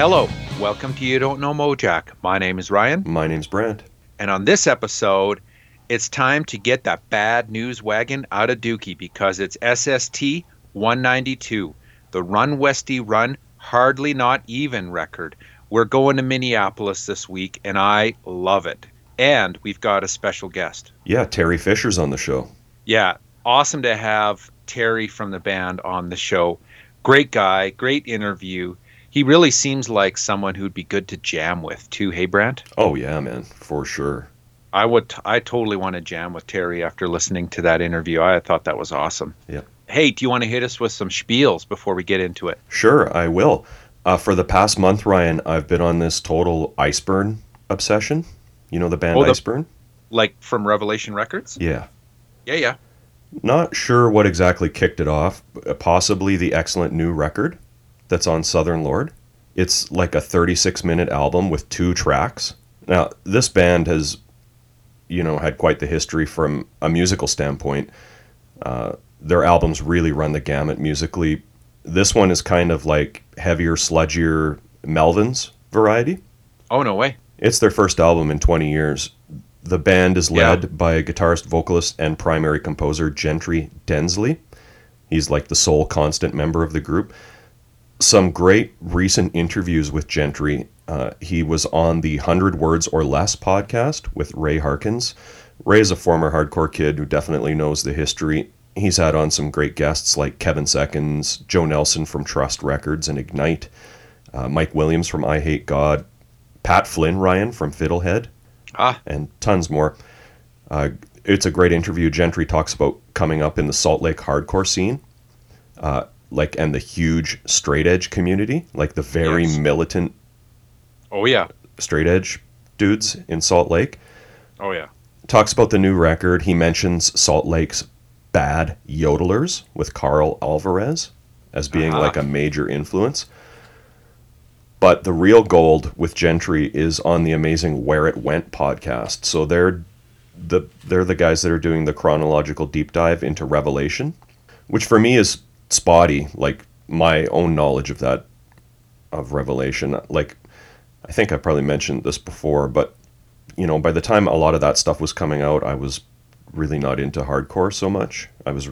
Hello, welcome to You Don't Know Mojack. My name is Ryan, My name's Brant. and on this episode, it's time to get that bad news wagon out of Dookie because it's SST 192, the Run Westy Run Hardly Not Even record. We're going to Minneapolis this week, and I love it. And we've got a special guest. Yeah, Terry Fisher's on the show. Yeah, awesome to have Terry from the band on the show. Great guy, great interview. He really seems like someone who'd be good to jam with too. Hey, Brant. Oh yeah, man, for sure. I would. I totally want to jam with Terry after listening to that interview. I thought that was awesome. Yeah. Hey, do you want to hit us with some spiels before we get into it? Sure, I will. Uh, for the past month, Ryan, I've been on this total Iceburn obsession. You know the band Oh, the- Iceburn? Like from Revelation Records? Yeah. Yeah, yeah. Not sure what exactly kicked it off. Possibly the excellent new record that's on Southern Lord. It's like a 36 minute album with two tracks. Now, this band has, you know, had quite the history from a musical standpoint. Uh, their albums really run the gamut musically. This one is kind of like heavier, sludgier Melvins variety. Oh no way. It's their first album in 20 years. The band is Yeah. led by guitarist, vocalist, and primary composer Gentry Densley. He's like the sole constant member of the group. Some great recent interviews with Gentry. Uh, he was on the 100 Words or Less podcast with Ray Harkins. Ray is a former hardcore kid who definitely knows the history. He's had on some great guests like Kevin Seconds, Joe Nelson from Trust Records and Ignite, uh, Mike Williams from Eyehategod, Pat Flynn Ryan from Fiddlehead, Ah, and tons more. Uh, it's a great interview. Gentry talks about coming up in the Salt Lake hardcore scene, uh, like and the huge straight edge community, like the very Yes. militant oh yeah. straight edge dudes in Salt Lake. Oh yeah. Talks about the new record. He mentions Salt Lake's bad yodelers with Karl Alvarez as being Ah. like a major influence. But the real gold with Gentry is on the amazing Where It Went podcast. So they're the they're the guys that are doing the chronological deep dive into Revelation, which for me is spotty. Like my own knowledge of that of Revelation, like I think I probably mentioned this before, but you know, by the time a lot of that stuff was coming out, I was really not into hardcore so much. I was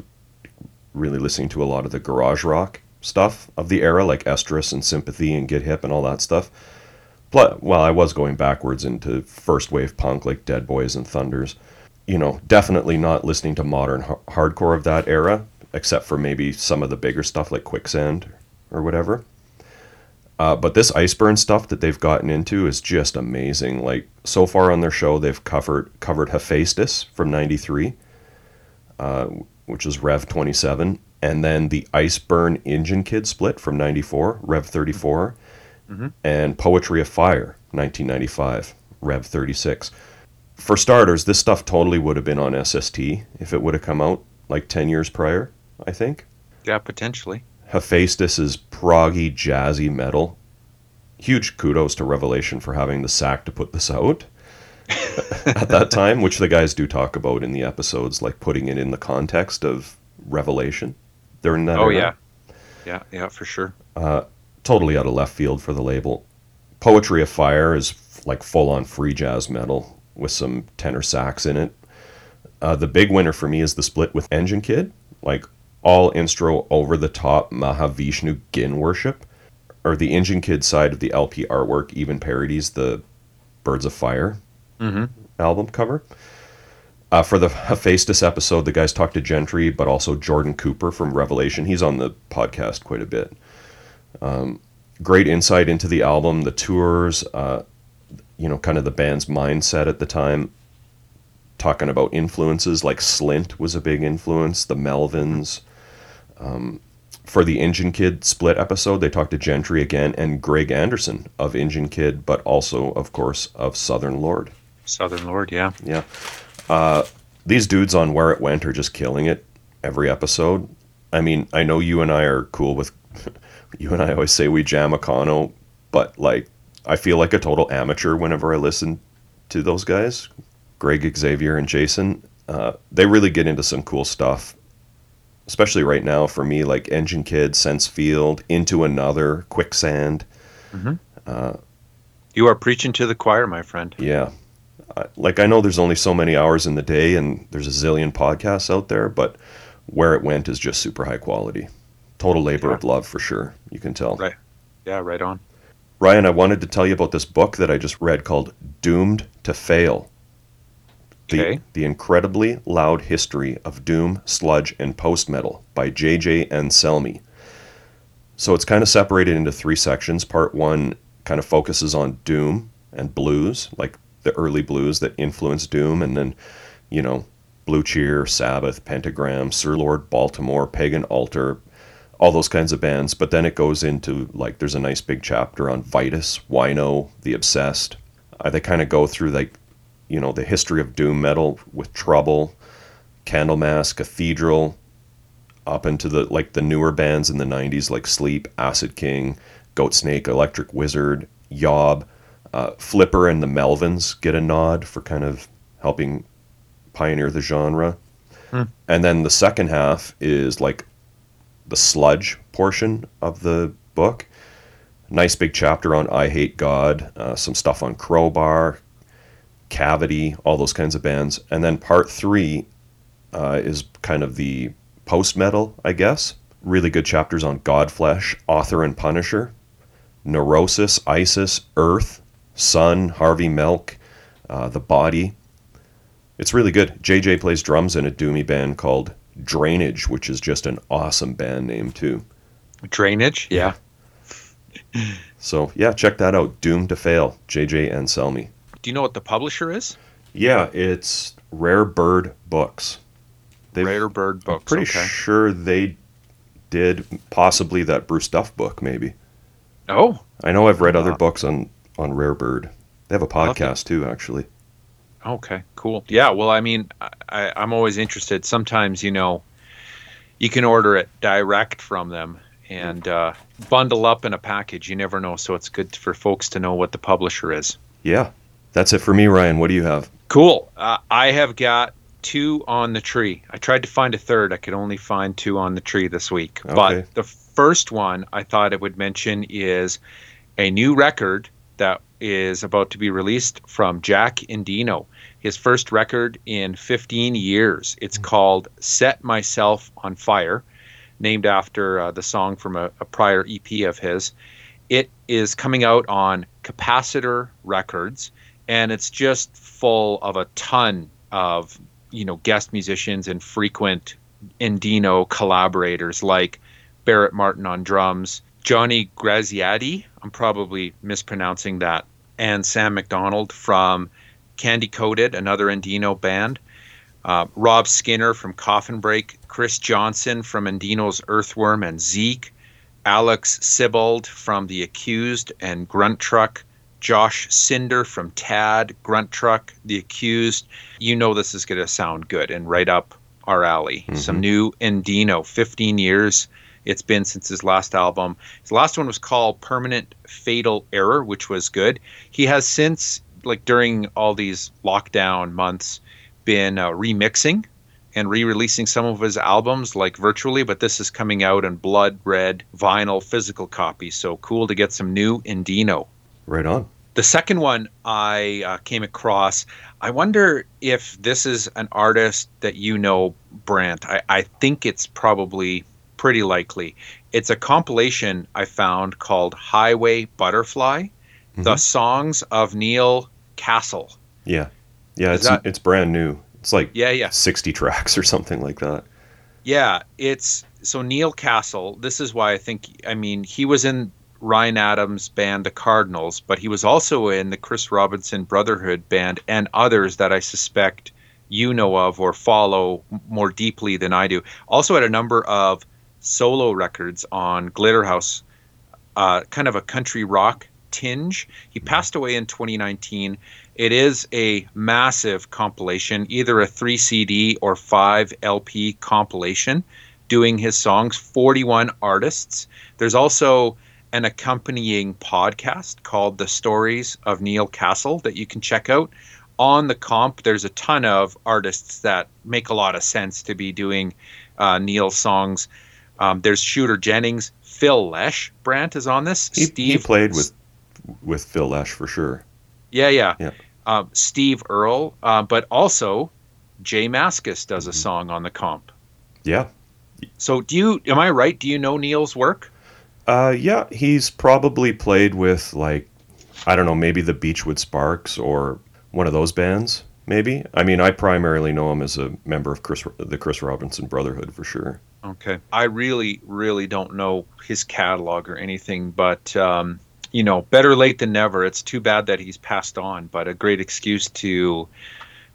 really listening to a lot of the garage rock stuff of the era, like Estrus and Sympathy and Get Hip and all that stuff. But well, I was going backwards into first wave punk like Dead Boys and Thunders. You know, definitely not listening to modern har- hardcore of that era, except for maybe some of the bigger stuff like Quicksand or whatever. Uh, but this Iceburn stuff that they've gotten into is just amazing. Like so far on their show, they've covered covered Hephaestus from '93, uh, which is Rev 27, and then the Iceburn Engine Kid split from '94, Rev 34, and Poetry of Fire 1995, Rev 36. For starters, this stuff totally would have been on SST if it would have come out like 10 years prior. I think. Yeah, potentially. Hephaestus is proggy, jazzy metal. Huge kudos to Revelation for having the sack to put this out at that time, which the guys do talk about in the episodes, like putting it in the context of Revelation during that. Oh era. yeah. Yeah, yeah, for sure. totally out of left field for the label. Poetry of Fire is like full on free jazz metal with some tenor sax in it. Uh, the big winner for me is the split with Engine Kid, like all instro over the top Mahavishnu Gin worship. Or the Engine Kid side of the LP artwork even parodies the Birds of Fire album cover. Uh, for the Hephaestus episode, the guys talked to Gentry, but also Jordan Cooper from Revelation. He's on the podcast quite a bit great insight into the album, the tours, uh, you know, kind of the band's mindset at the time. Talking about influences like Slint was a big influence, the Melvins. Um, for the Engine Kid split episode, they talked to Gentry again and Greg Anderson of Engine Kid, but also, of course, of Southern Lord. Southern Lord, yeah. Yeah. Uh, these dudes on Where It Went are just killing it every episode. I mean, I know you and I are cool with. you and I always say we jam Econo, but like, I feel like a total amateur whenever I listen to those guys, Greg, Xavier, and Jason. Uh, they really get into some cool stuff, especially right now for me, like Engine Kid, Sensefield, Into Another, Quicksand. Mm-hmm. Uh, you are preaching to the choir, my friend. Yeah. Like I know there's only so many hours in the day and there's a zillion podcasts out there, but where it went is just super high quality. Total labor Yeah. of love for sure. You can tell. Right. Yeah, right on. Ryan, I wanted to tell you about this book that I just read called Doomed to Fail. The, Okay. the Incredibly Loud History of Doom, Sludge, and Post Metal by J.J. Anselmi. So it's kind of separated into three sections. Part one kind of focuses on Doom and blues, like the early blues that influenced Doom, and then, you know, Blue Cheer, Sabbath, Pentagram, Sir Lord Baltimore, Pagan Altar, all those kinds of bands. But then it goes into like there's a nice big chapter on Vitus, Wino, The Obsessed. Uh, they kind of go through like you know the history of doom metal with Trouble, Candlemass, Cathedral, up into the like the newer bands in the '90s like Sleep, Acid King, Goatsnake, Electric Wizard, Yob, uh, Flipper, and the Melvins get a nod for kind of helping pioneer the genre. And then the second half is like the sludge portion of the book. Nice big chapter on Eyehategod, uh, some stuff on Crowbar, Cavity, all those kinds of bands. And then part three uh, is kind of the post metal, I guess. Really good chapters on Godflesh, Author and Punisher, Neurosis, Isis, Earth, Sun, Harvey Milk, uh, The Body. It's really good. JJ plays drums in a doomy band called Drainage, which is just an awesome band name, too. Drainage. Yeah. So, yeah, check that out. Doomed to Fail, JJ and Anselmi. Do you know what the publisher is? Yeah, it's Rare Bird Books. They've- Rare Bird Books. Pretty okay. sure they did possibly that Bruce Duff book, maybe. Oh, I know I've read other books on on Rare Bird. They have a I'll have to- podcast too, actually. okay, cool. Yeah, well, I mean, I, I'm always interested. Sometimes, you know, you can order it direct from them and uh, bundle up in a package. You never know, so it's good for folks to know what the publisher is. Yeah, that's it for me, Ryan. What do you have? Cool. Uh, I have got two on the tree. I tried to find a third. I could only find two on the tree this week. Okay. But the first one I thought I would mention is a new record that is about to be released from Jack Endino. His first record in 15 years. It's called Set Myself on Fire, named after uh, the song from a, a prior EP of his. It is coming out on Capacitor Records, and it's just full of a ton of you know guest musicians and frequent Endino collaborators like Barrett Martin on drums, Johnny Graziati, I'm probably mispronouncing that, and Sam McDonald from Candy Coated, another Endino band. Uh, Rob Skinner from Coffin Break, Chris Johnson from Endino's Earthworm and Zeke, Alex Sibbald from The Accused and Grunt Truck, Josh Sinder from Tad, Grunt Truck, The Accused. You know this is going to sound good and right up our alley. Some new Endino, 15 years it's been since his last album. His last one was called Permanent Fatal Error, which was good. He has since, like during all these lockdown months, been uh, remixing and re-releasing some of his albums like virtually but this is coming out in blood red vinyl physical copy so cool to get some new Endino Right on. the second one I uh, came across, I wonder if this is an artist that you know, Brant. I, I think it's probably pretty likely. It's a compilation I found called Highway Butterfly, the songs of Neal Casal. Yeah, yeah. Is It's that- it's brand new. It's like Yeah, yeah. sixty tracks or something like that. Yeah, it's so Neal Casal. This is why I think I mean he was in Ryan Adams' band The Cardinals, but he was also in the Chris Robinson Brotherhood band and others that I suspect you know of or follow more deeply than I do. Also had a number of solo records on Glitterhouse, uh, kind of a country rock tinge. He passed away in 2019. It is a massive compilation, either a 3 CD or 5 LP compilation doing his songs, 41 artists. There's also an accompanying podcast called The Stories of Neal Casal that you can check out. On the comp, there's a ton of artists that make a lot of sense to be doing uh, Neal's songs. Um, there's Shooter Jennings, Phil Lesh, Brandt is on this. He, he played with with Phil Lesh for sure. Yeah, yeah. Yeah. Um, Steve Earle, uh, but also J Mascis does a song on the comp. Yeah. So do you? Am I right? Do you know Neal's work? Uh, yeah, he's probably played with like I don't know, maybe the Beachwood Sparks or one of those bands. Maybe. I mean, I primarily know him as a member of Chris, the Chris Robinson Brotherhood for sure. Okay. I really, really don't know his catalog or anything, but um, you know, better late than never. It's too bad that he's passed on, but a great excuse to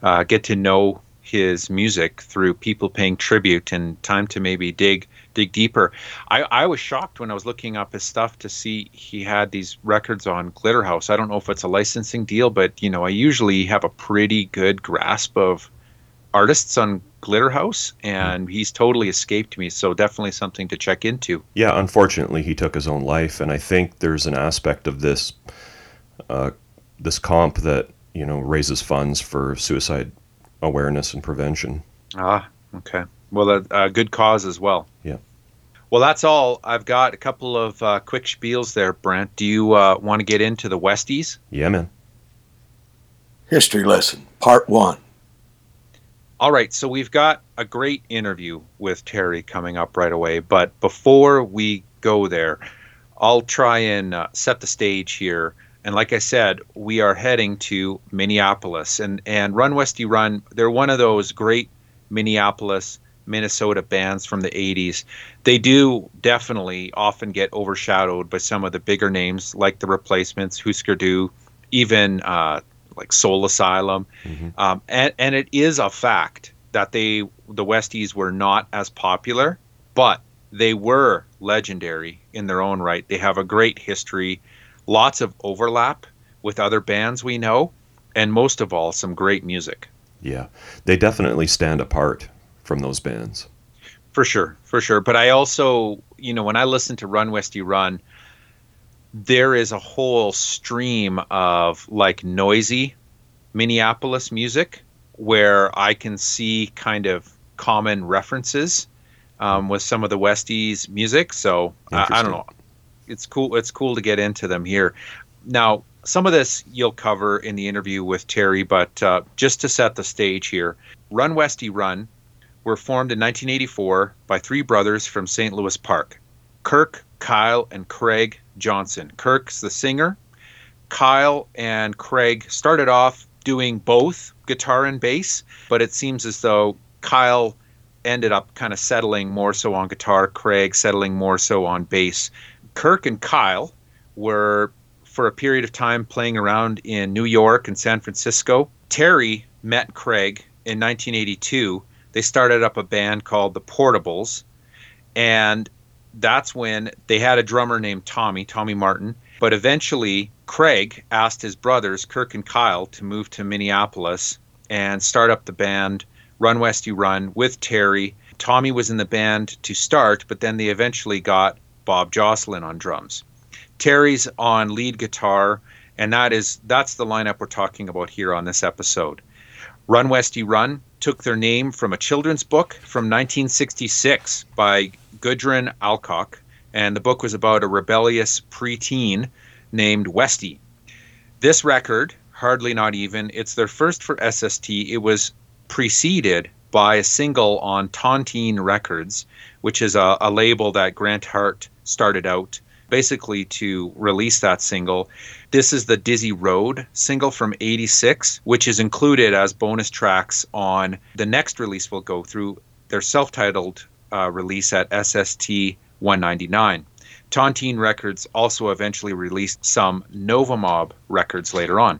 uh, get to know his music through people paying tribute and time to maybe dig dig deeper. I, I was shocked when I was looking up his stuff to see he had these records on Glitterhouse. I don't know if it's a licensing deal, but you know, I usually have a pretty good grasp of artists on Glitterhouse, and he's totally escaped me. So definitely something to check into. Yeah, unfortunately, he took his own life, and I think there's an aspect of this uh, this comp that you know raises funds for suicide awareness and prevention. Ah, okay. Well, a, a good cause as well. Yeah. Well, that's all. I've got a couple of uh, quick spiels there, Brant. Do you uh, want to get into the Westies? Yeah, man. History lesson, part one. All right, so we've got a great interview with Terry coming up right away. But before we go there, I'll try and uh, set the stage here. And like I said, we are heading to Minneapolis, and and Run Westy Run. They're one of those great Minneapolis, Minnesota bands from the '80s. They do definitely often get overshadowed by some of the bigger names like the Replacements, Husker Du, even uh, like Soul Asylum, um, and and it is a fact that they the Westies were not as popular, but they were legendary in their own right. They have a great history, lots of overlap with other bands we know, and most of all, some great music. Yeah, they definitely stand apart from those bands. For sure, for sure. But I also, you know, when I listen to Run Westy Run, there is a whole stream of like noisy Minneapolis music where I can see kind of common references um, with some of the Westies music. So I, I don't know. It's cool. It's cool to get into them here. Now, some of this you'll cover in the interview with Terry, but uh, just to set the stage here, Run Westy Run were formed in 1984 by three brothers from St. Louis Park Kirk, Kyle, and Craig Johnson. Kirk's the singer. Kyle and Craig started off doing both guitar and bass, but it seems as though Kyle ended up kind of settling more so on guitar, Craig settling more so on bass. Kirk and Kyle were, for a period of time, playing around in New York and San Francisco. Terry met Craig in 1982. They started up a band called the Portables, and that's when they had a drummer named Tommy, Tommy Martin. But eventually, Craig asked his brothers, Kirk and Kyle, to move to Minneapolis and start up the band Run Westy Run with Terry. Tommy was in the band to start, but then they eventually got Bob Jocelyn on drums. Terry's on lead guitar, and that is that's the lineup we're talking about here on this episode. Run Westy Run took their name from a children's book from 1966 by Gudrun Alcock, and the book was about a rebellious preteen named Westy. This record, Hardly Not Even, it's their first for SST. It was preceded by a single on Tontine Records, which is a, a label that Grant Hart started out basically to release that single. This is the Dizzy Road single from 86, which is included as bonus tracks on the next release we'll go through, their self titled uh, release at SST 199. Tontine Records also eventually released some Nova Mob records later on.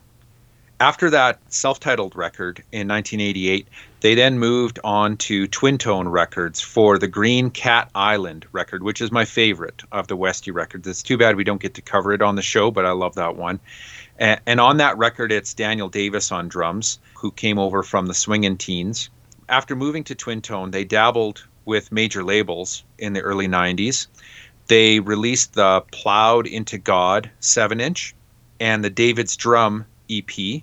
After that self titled record in 1988, they then moved on to Twin Tone Records for the Green Cat Island record, which is my favorite of the Westy records. It's too bad we don't get to cover it on the show, but I love that one. And, and on that record, it's Daniel Davis on drums, who came over from the Swingin' Teens. After moving to Twin Tone, they dabbled with major labels in the early 90s. They released the Plowed into God 7 inch and the David's Drum EP,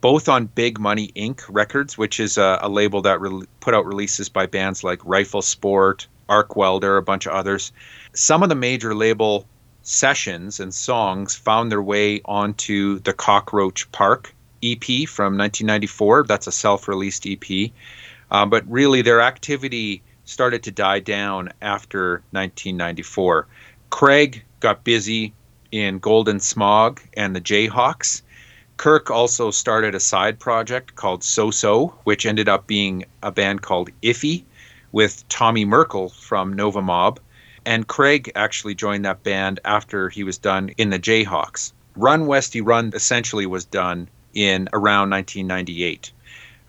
both on Big Money Inc. Records, which is a, a label that re- put out releases by bands like Rifle Sport, Arcwelder, a bunch of others. Some of the major label sessions and songs found their way onto the Cockroach Park EP from 1994. That's a self released EP. Uh, but really, their activity started to die down after 1994. Craig got busy in Golden Smog and the Jayhawks. Kirk also started a side project called So So, which ended up being a band called Iffy with Tommy Merkel from Nova Mob. And Craig actually joined that band after he was done in the Jayhawks. Run Westy Run essentially was done in around 1998.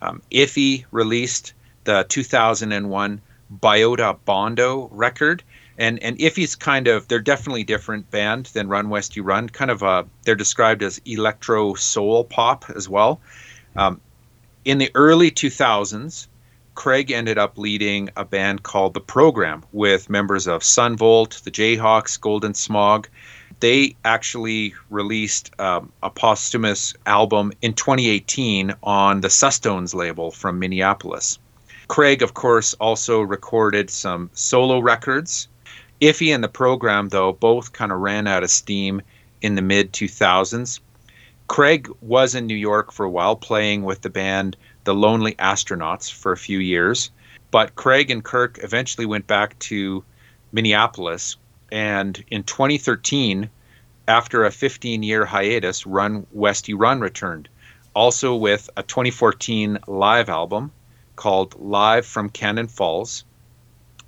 Um, Iffy released the 2001 Biota Bondo record, and and Iffy's kind of they're definitely different band than Run Westy Run. Kind of a they're described as electro soul pop as well. Um, in the early 2000s, Craig ended up leading a band called The Program with members of Son Volt, the Jayhawks, Golden Smog. They actually released um, a posthumous album in 2018 on the Sustones label from Minneapolis. Craig, of course, also recorded some solo records Iffy and the program, though, both kind of ran out of steam in the mid 2000s. Craig was in New York for a while, playing with the band The Lonely Astronauts for a few years. But Craig and Kirk eventually went back to Minneapolis. And in 2013, after a 15 year hiatus, Run Westy Run returned, also with a 2014 live album called Live from Cannon Falls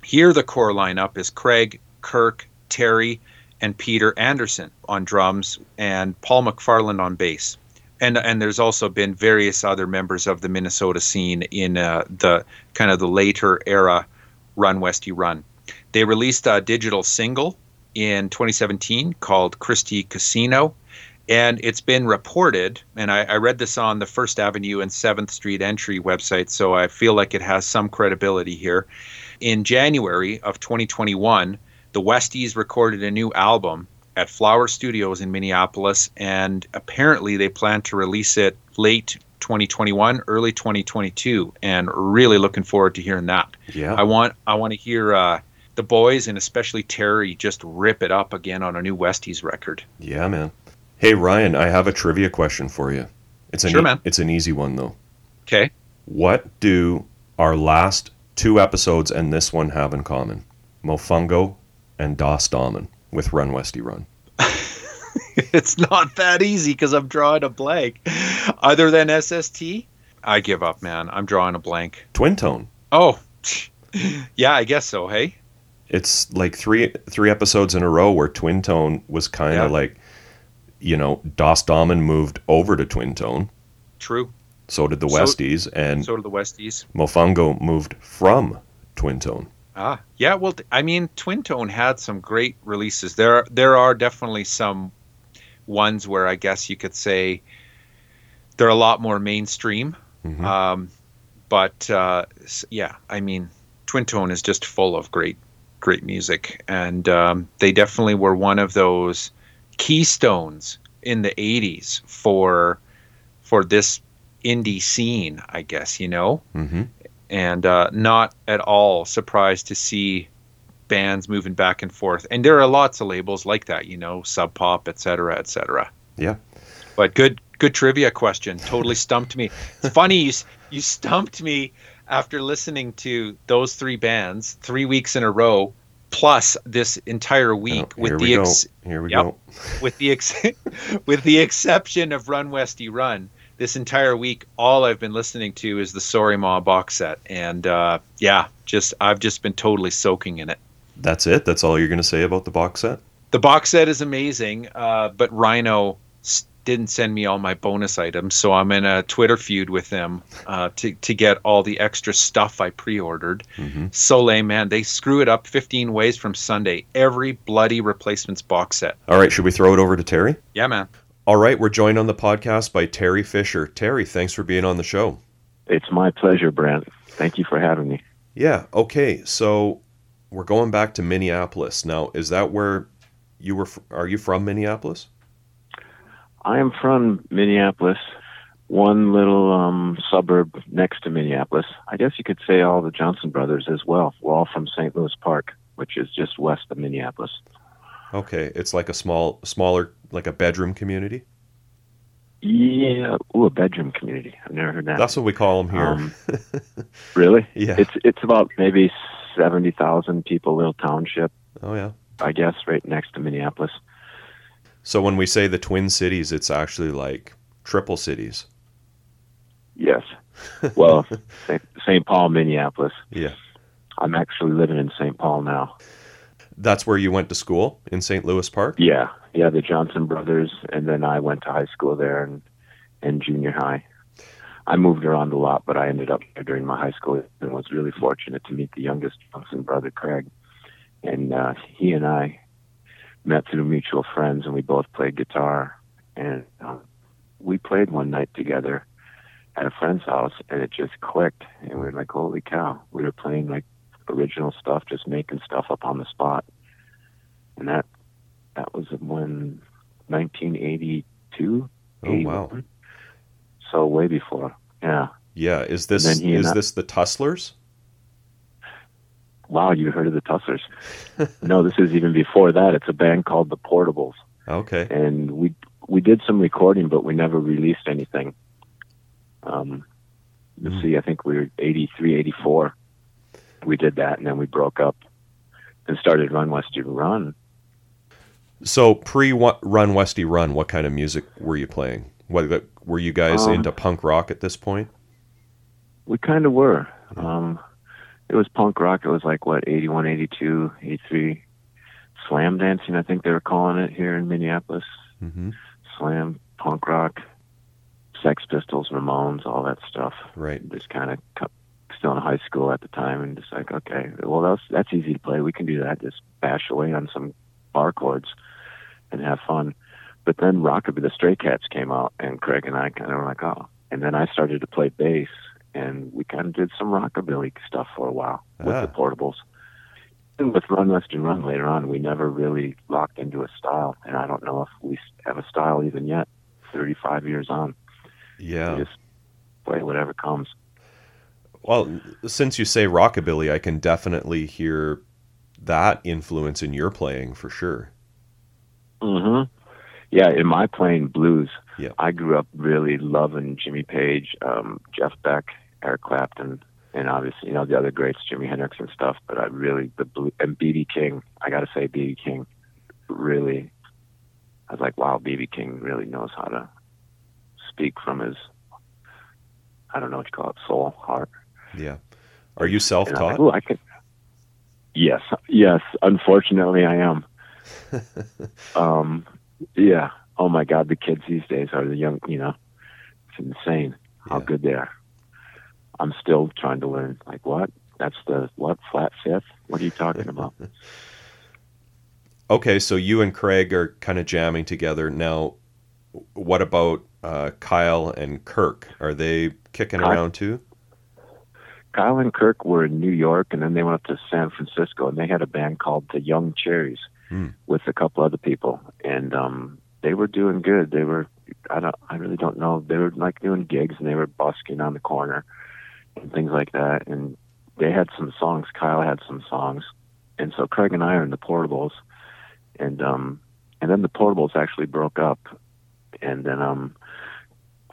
here, the core lineup is Craig, Kirk, Terry, and Peter Anderson on drums, and Paul McFarland on bass. And, and there's also been various other members of the Minnesota scene in uh, the kind of the later era Run Westy Run. They released a digital single in 2017 called Christie Casino. And it's been reported, and I, I, read this on the First Avenue and 7th Street entry website, so I feel like it has some credibility here in January of 2021, the Westies recorded a new album at Flower Studios in Minneapolis, and apparently they plan to release it late 2021, early 2022, and really looking forward to hearing that. Yeah, I want I want to hear uh, the boys and especially Terry just rip it up again on a new Westies record. Yeah, man. Hey Ryan, I have a trivia question for you. It's an sure, man. It's an easy one though. Okay. What do our last two episodes and this one have in common Mofungo and Das Damen with Run Westy Run. it's not that easy because I'm drawing a blank. Other than SST, I give up, man. I'm drawing a blank. Twin Tone. Oh, yeah, I guess so. Hey, it's like three three episodes in a row where Twin Tone was kind of yeah. like, you know, Das Damen moved over to Twin Tone. True. So did the so, Westies, and so did the Westies. Mofungo moved from Twin Tone. Ah, yeah. Well, I mean, Twin Tone had some great releases. There, there are definitely some ones where I guess you could say they're a lot more mainstream. Mm-hmm. Um, but uh, yeah, I mean, Twin Tone is just full of great, great music, and um, they definitely were one of those keystones in the '80s for for this indie scene, I guess, you know? Mm-hmm. And uh, not at all surprised to see bands moving back and forth. And there are lots of labels like that, you know, Sub Pop, et cetera, et cetera. Yeah. But good, good trivia question. Totally stumped me. It's funny you you stumped me after listening to those three bands three weeks in a row, plus this entire week oh, with the ex- here we yep, go with the ex- with the exception of Run Westy Run this entire week, all I've been listening to is the Sorry Ma box set, and uh, yeah, just I've just been totally soaking in it. That's it. That's all you're going to say about the box set. The box set is amazing, uh, but Rhino didn't send me all my bonus items, so I'm in a Twitter feud with them uh, to to get all the extra stuff I pre-ordered. Mm-hmm. So lame, man. They screw it up 15 ways from Sunday. Every bloody replacements box set. All right, should we throw it over to Terry? Yeah, man. All right, we're joined on the podcast by Terry Fisher. Terry, thanks for being on the show. It's my pleasure, Brant. Thank you for having me. Yeah, okay. So we're going back to Minneapolis. Now, is that where you were are you from Minneapolis? I am from Minneapolis, one little um, suburb next to Minneapolis. I guess you could say all the Johnson brothers as well. We're all from St. Louis Park, which is just west of Minneapolis. Okay, it's like a small, smaller, like a bedroom community. Yeah, ooh, a bedroom community. I've never heard that. That's what we call them here. Um, really? yeah. It's it's about maybe seventy thousand people, little township, oh yeah. I guess, right next to Minneapolis. So when we say the Twin Cities, it's actually like triple cities. Yes. Well, St. St. Paul, Minneapolis. Yeah. I'm actually living in St. Paul now. That's where you went to school in St. Louis Park. Yeah, yeah, the Johnson brothers, and then I went to high school there and and junior high. I moved around a lot, but I ended up there during my high school and was really fortunate to meet the youngest Johnson brother, Craig. And uh, he and I met through mutual friends, and we both played guitar. And um, we played one night together at a friend's house, and it just clicked. And we were like, "Holy cow!" We were playing like original stuff, just making stuff up on the spot. And that that was when 1982. Oh wow. So way before. Yeah. Yeah. Is this then he and is I- this the Tusslers? Wow, you heard of the Tusslers? no, this is even before that. It's a band called the Portables, Okay. and we we did some recording, but we never released anything. Um, let's Mm. see, I think we were 83, 84. We did that, and then we broke up and started Run Westy Run. So pre Run Westy Run, what kind of music were you playing? What were you guys Um, into punk rock at this point? We kind of were. Um, it was punk rock. It was like what 81, 82, 83. Slam dancing, I think they were calling it here in Minneapolis. hmm Slam, punk rock, Sex Pistols, Ramones, all that stuff. Right. Just kind of still in high school at the time, and just like, okay, well that's that's easy to play. We can do that. Just bash away on some bar chords and have fun. But then Rockabilly, the Stray Cats came out, and Craig and I kind of were like, oh. And then I started to play bass, and we kind of did some rockabilly stuff for a while with Ah. the portables. And with Run Westy Run later on, we never really locked into a style, and I don't know if we have a style even yet. Thirty-five years on, Yeah. we just play whatever comes. Well, since you say rockabilly, I can definitely hear that influence in your playing for sure. hmm Yeah, in my playing blues, Yeah. I grew up really loving Jimmy Page, um, Jeff Beck, Eric Clapton, and obviously you know the other greats, Jimi Hendrix and stuff. But I really the blue and BB King. I got to say, BB King really. I was like, wow, BB King really knows how to speak from his. I don't know what you call it, soul, heart. Yeah. Are you self-taught? like, "Ooh, I can. Yes, yes. Unfortunately, I am. um, yeah. Oh my God, the kids these days are the young. You know, it's insane how Yeah. good they are. I'm still trying to learn. Like what? That's the what flat fifth? What are you talking about? Okay, so you and Craig are kind of jamming together. Now, what about uh, Kyle and Kirk? Are they kicking Kyle- around too? Kyle and Kirk were in New York, and then they went up to San Francisco, and they had a band called the Young Cherries Hmm. with a couple other people, and um, they were doing good. They were, I don't, I really don't know. They were like doing gigs, and they were busking on the corner and things like that. And they had some songs. Kyle had some songs, and so Craig and I are in the Portables, and um, and then the Portables actually broke up, and then um,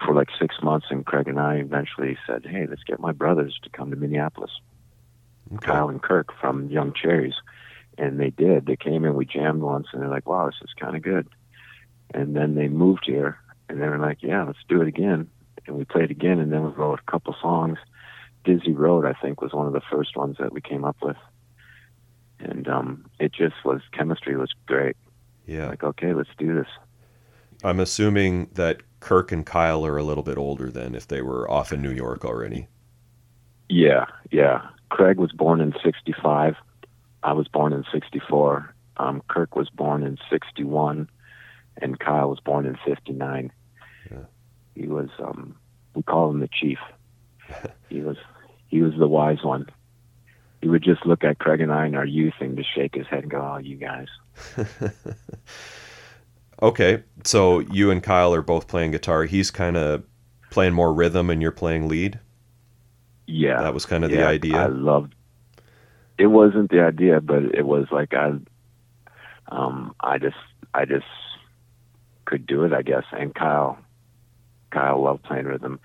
for like six months, and Craig and I eventually said, "Hey, let's get my brothers to come to Minneapolis." Okay. Kyle and Kirk from Young Cherries, and they did. They came and we jammed once, and they're like, "Wow, this is kind of good." And then they moved here, and they were like, "Yeah, let's do it again." And we played again, and then we wrote a couple songs. Dizzy Road, I think, was one of the first ones that we came up with, and um, it just was chemistry was great. Yeah. Like, okay, let's do this. I'm assuming that Kirk and Kyle are a little bit older than if they were off in New York already. Yeah, yeah. Craig was born in '65. I was born in '64. Um, Kirk was born in '61, and Kyle was born in '59. Yeah. He was. Um, we call him the chief. he was. He was the wise one. He would just look at Craig and I in our youth and just shake his head and go, "Oh, you guys." Okay, so you and Kyle are both playing guitar. He's kind of playing more rhythm and you're playing lead. Yeah, That was kind of the idea. I loved. It wasn't the idea, but it was like I. um, I just I just could do it, I guess. And Kyle, Kyle loved playing rhythm,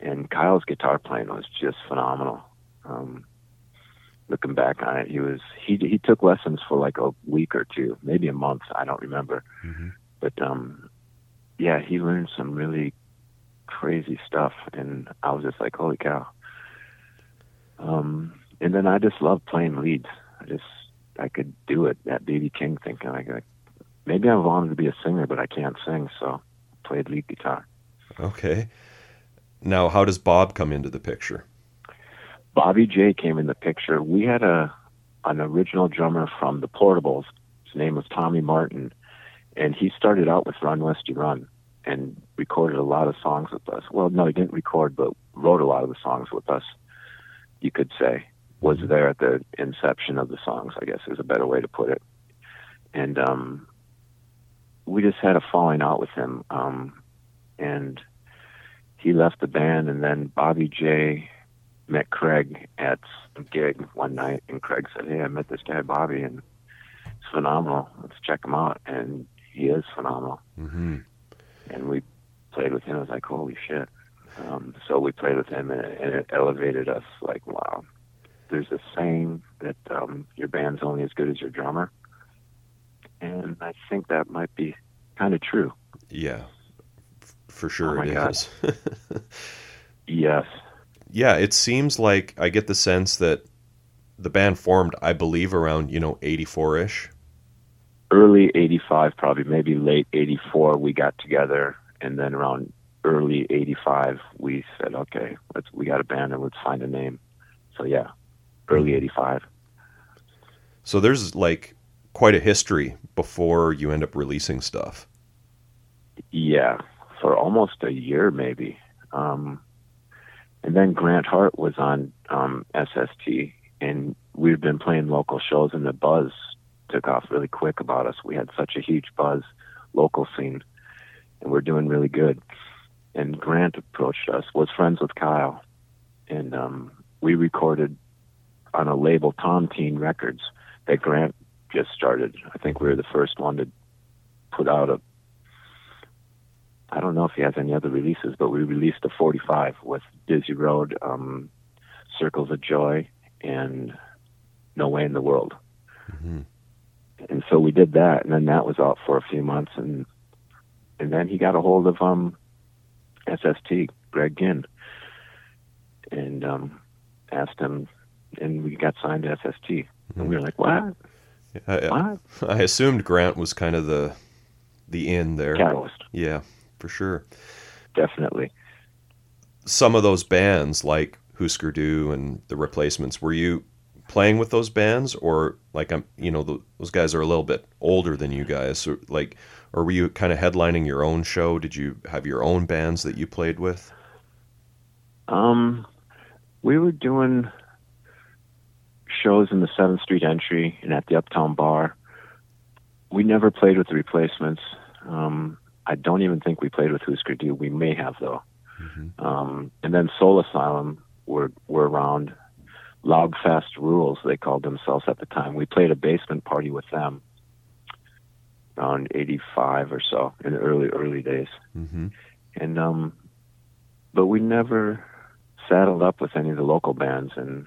and Kyle's guitar playing was just phenomenal. Um, looking back on it, he was he he took lessons for like a week or two, maybe a month. I don't remember, Mm-hmm. but um, yeah, he learned some really crazy stuff, and I was just like, holy cow. Um, and then I just loved playing leads. I just I could do it. That BB King thinking like, like maybe I wanted to be a singer, but I can't sing, so I played lead guitar. Okay. Now, how does Bob come into the picture? Bobby J came in the picture. We had a an original drummer from the Portables. His name was Tommy Martin, and he started out with Run Westy Run and recorded a lot of songs with us. Well, no, he didn't record, but wrote a lot of the songs with us. You could say was there at the inception of the songs. I guess is a better way to put it. And um, we just had a falling out with him, um, and he left the band, and then Bobby J met Craig at some gig one night, and Craig said, "Hey, I met this guy Bobby, and it's phenomenal. Let's check him out." And he is phenomenal. Mm-hmm. And we played with him. I was like, "Holy shit!" Um, so we played with him, and it, and it elevated us. Like, wow. There's a saying that um, your band's only as good as your drummer, and I think that might be kind of true. Yeah, for sure Oh my it God. Yes. Yeah, it seems like I get the sense that the band formed, I believe, around you know eighty four ish. early 85 probably maybe late 84 we got together and then around early 85 we said okay let's we got a band and let's find a name so yeah early 85 So there's like quite a history before you end up releasing stuff. yeah for almost a year maybe um and then grant hart was on um sst and we've been playing local shows and the buzz took off really quick about us. We had such a huge buzz local scene and we're doing really good. And grant approached us was friends with kyle and um we recorded on a label Tontine records that grant just started. I think we were the first one to put out a I don't know if he has any other releases, but we released a 45 with Dizzy Road, um, Circles of Joy, and No Way in the World. hmm And so we did that, and then that was out for a few months, and and then he got a hold of um, SST, Greg Ginn, and um, asked him, and we got signed to SST, and we were like, what? I, What? I assumed Grant was kind of the the in there. Catalyst, Yeah, for sure. definitely. Some of those bands, like Husker Du and the Replacements, were you playing with those bands, or like I'm, you know, th those guys are a little bit older than you guys, so like, or were you kind of headlining your own show? Did you have your own bands that you played with? Um, we were doing shows in the Seventh Street Entry and at the Uptown Bar. We never played with the Replacements. Um, I don't even think we played with Husker Du. We may have though. Mhm. Um, and then Soul Asylum were were around. Loudfast Rules, they called themselves at the time. We played a basement party with them around '85 or so in the early early days hmm and um but we never saddled up with any of the local bands and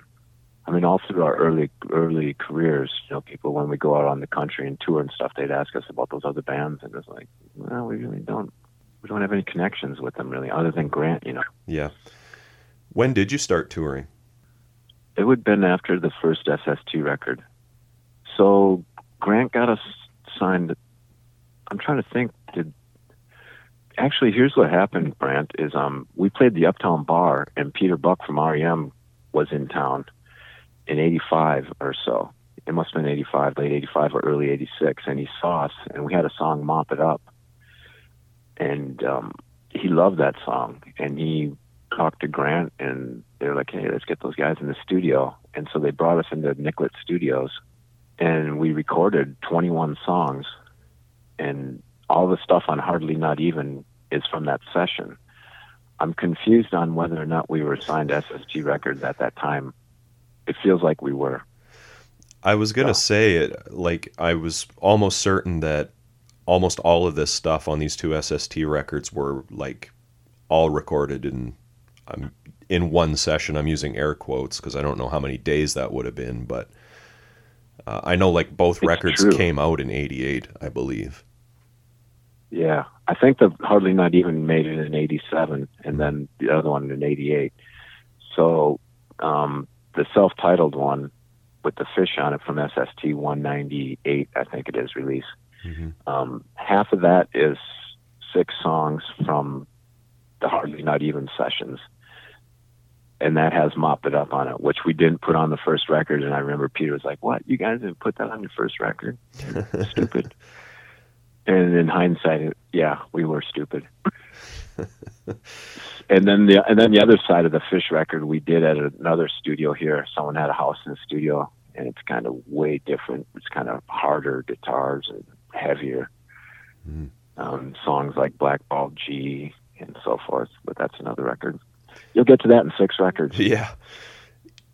I mean all through our early early careers, you know, people when we go out on the country and tour and stuff, they'd ask us about those other bands and it's like, well, we really don't we don't have any connections with them really, other than Grant, you know. Yeah. When did you start touring? It would have been after the first SST record. So Grant got us signed I'm trying to think, did actually here's what happened, Grant is um we played the Uptown Bar and Peter Buck from REM was in town in eighty five or so. It must have been eighty five, late eighty five or early eighty six, and he saw us and we had a song Mop It Up. And um he loved that song and he talked to Grant and they were like, Hey, let's get those guys in the studio and so they brought us into Nicollet Studios and we recorded twenty one songs and all the stuff on Hardly Not Even is from that session. I'm confused on whether or not we were signed SST Records at that time. It feels like we were. I was gonna Yeah. say it. Like I was almost certain that almost all of this stuff on these two SST records were like all recorded in um, in one session. I'm using air quotes because I don't know how many days that would have been, but uh, I know like both It's records true. came out in '88, I believe. Yeah, I think the hardly not even made it in '87, and then the other one in '88. So um, the self-titled one with the fish on it from SST 198, I think it is release. Mhm. Um, half of that is six songs from the hardly not even sessions, and that has mopped it up on it, which we didn't put on the first record. And I remember Peter was like, "What? You guys didn't put that on your first record? Stupid." and in hindsight, yeah, we were stupid. and then the and then the other side of the fish record we did at another studio here. Someone had a house in the studio, and it's kind of way different. It's kind of harder guitars and heavier. Mm. Um, songs like Blackball G and so forth. But that's another record. You'll get to that in six records. Yeah.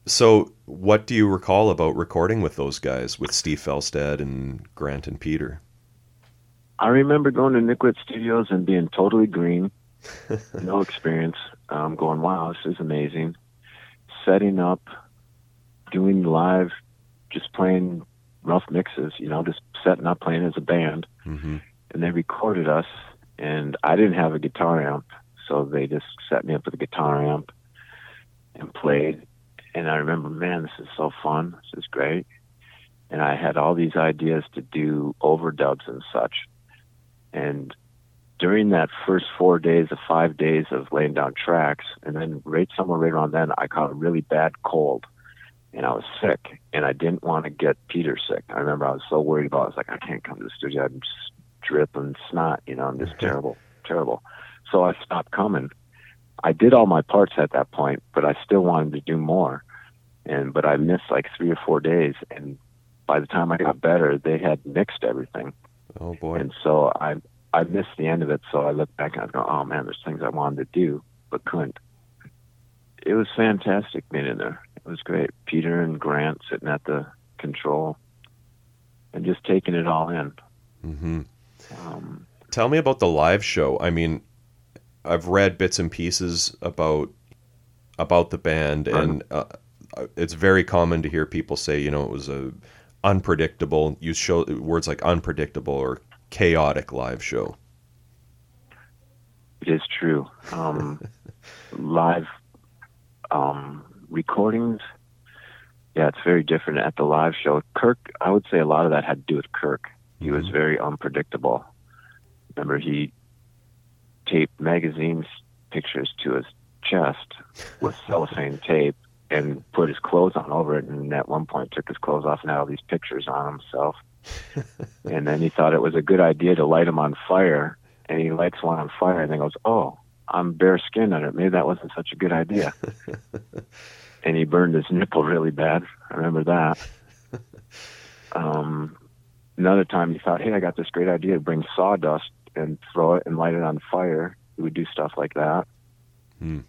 So, what do you recall about recording with those guys, with Steve Fjelstad and Grant and Peter? I remember going to Nicollet Studios and being totally green, no experience. Um, going, wow, this is amazing. Setting up, doing live, just playing rough mixes, you know, just setting up, playing as a band. hmm And they recorded us, and I didn't have a guitar amp, so they just set me up with a guitar amp and played. And I remember, man, this is so fun. This is great. And I had all these ideas to do overdubs and such. And during that first four days of five days of laying down tracks, and then right somewhere right around then, I caught a really bad cold, and I was sick, and I didn't want to get Peter sick. I remember I was so worried about. It. I was like, I can't come to the studio. I'm just dripping snot. You know, I'm just terrible, terrible. So I stopped coming. I did all my parts at that point, but I still wanted to do more. And but I missed like three or four days, and by the time I got better, they had mixed everything. Oh boy. And so I I missed the end of it. So I looked back and I was going, oh man, there's things I wanted to do but couldn't. It was fantastic being in there. It was great. Peter and Grant sitting at the control and just taking it all in. hmm Um, Tell me about the live show. I mean, I've read bits and pieces about about the band, and uh, it's very common to hear people say, you know, it was a unpredictable. Use show words like unpredictable or chaotic live show. it is true. Um, live um, recordings, yeah, it's very different at the live show. Kirk, I would say a lot of that had to do with Kirk. He was Mhm. very unpredictable. Remember, he taped magazines pictures to his chest with cellophane tape and put his clothes on over it. And at one point, took his clothes off and had all these pictures on himself. And then he thought it was a good idea to light him on fire. And he lights one on fire and then goes, "Oh, I'm bare skinned under it. Maybe that wasn't such a good idea." and he burned his nipple really bad. I remember that. Um, another time he thought, hey, I got this great idea to bring sawdust and throw it and light it on fire. He would do stuff like that. Hmm.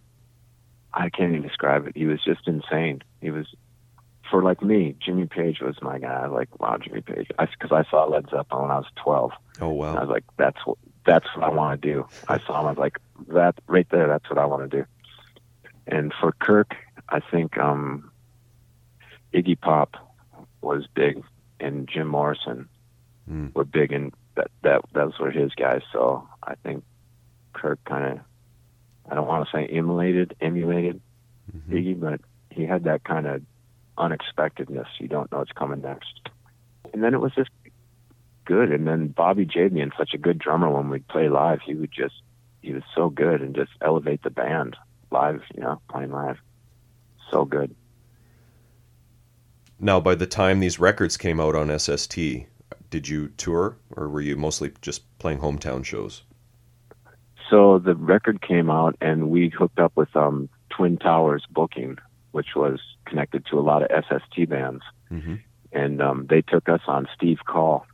I can't even describe it. He was just insane. He was, for like me, Jimmy Page was my guy. Like, wow, Jimmy Page. Because I, saw Led Zeppelin when I was 12. Oh And I was like, that's what, that's what I want to do. I saw him. I was like, that right there, that's what I want to do. And for Kirk, I think um, Iggy Pop was big, and Jim Morrison Hmm. were big, and that that those were his guys. So I think Kirk kind of, I don't want to say emulated, emulated Mhm. Iggy, but he had that kind of unexpectedness. You don't know what's coming next. And then it was just good. And then Bobby Jabian, such a good drummer when we'd play live, he would just, he was so good and just elevate the band live, you know, playing live. So good. Now, by the time these records came out on SST, did you tour or were you mostly just playing hometown shows? So the record came out and we hooked up with um, Twin Towers Booking, which was connected to a lot of SST bands. hmm and um, they took us on Steve Kaul,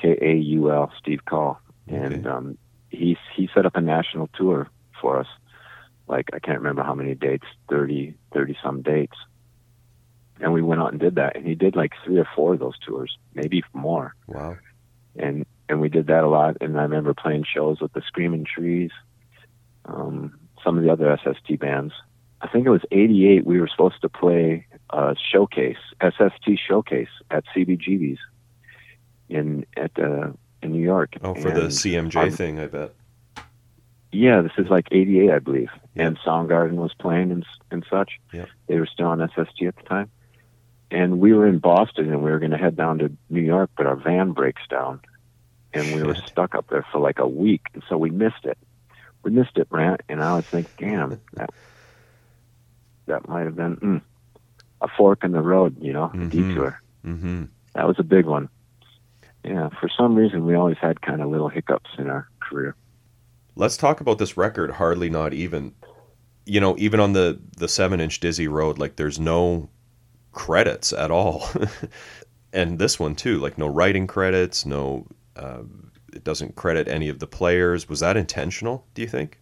K A U L, Steve Kaul, and um, he he set up a national tour for us. Like I can't remember how many dates, 30, 30 some dates, and we went out and did that. And he did like three or four of those tours, maybe more. Wow. And and we did that a lot. And I remember playing shows with the Screaming Trees, um, some of the other SST bands. I think it was '88. We were supposed to play a showcase, SST showcase at CBGB's in at uh, in New York. Oh, for the CMJ I'm- thing, I bet. Yeah, this is like '88, I believe. Yeah. And Soundgarden was playing and and such. Yeah. They were still on SST at the time. And we were in Boston, and we were going to head down to New York, but our van breaks down, and we were stuck up there for like a week, and so we missed it. We missed it, Brant, and I was thinking, damn, that that might have been mm, a fork in the road, you know, a Mhm. detour. Mm-hmm. That was a big one. Yeah, for some reason, we always had kind of little hiccups in our career. Let's talk about this record, Hardly Not Even. You know, even on the the seven inch Dizzy Road, like there's no credits at all, and this one too, like no writing credits, no. Uh, it doesn't credit any of the players. Was that intentional? Do you think?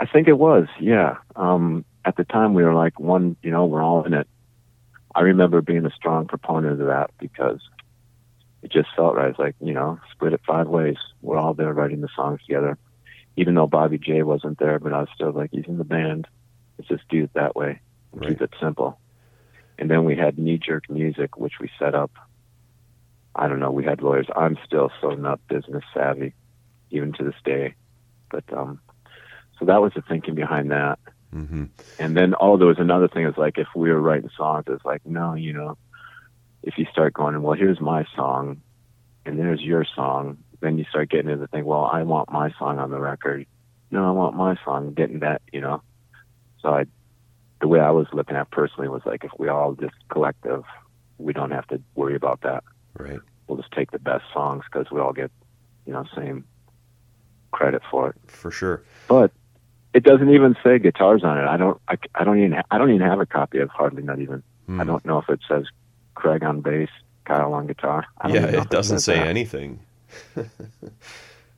I think it was, yeah. Um, at the time, we were like, one, you know, we're all in it. I remember being a strong proponent of that because it just felt right. It's like, you know, split it five ways. We're all there writing the songs together. Even though Bobby J wasn't there, but I was still like, he's in the band. Let's just do it that way and keep it simple. And then we had knee jerk music, which we set up. I don't know, we had lawyers. I'm still so not business savvy, even to this day. But um so that was the thinking behind that. Mm-hmm. And then oh, there was another thing. Is like if we were writing songs, it's like no, you know, if you start going, well, here's my song, and there's your song, then you start getting into the thing. Well, I want my song on the record. No, I want my song. Getting that, you know. So I, the way I was looking at personally was like if we all just collective, we don't have to worry about that. Right. We'll just take the best songs because we all get, you know, same credit for it For sure. but it doesn't even say guitars on it. I don't. I, I don't even. Ha- I don't even have a copy of hardly not even. Hmm. I don't know if it says Craig on bass, Kyle on guitar. I don't Yeah, even know if it doesn't say that. anything.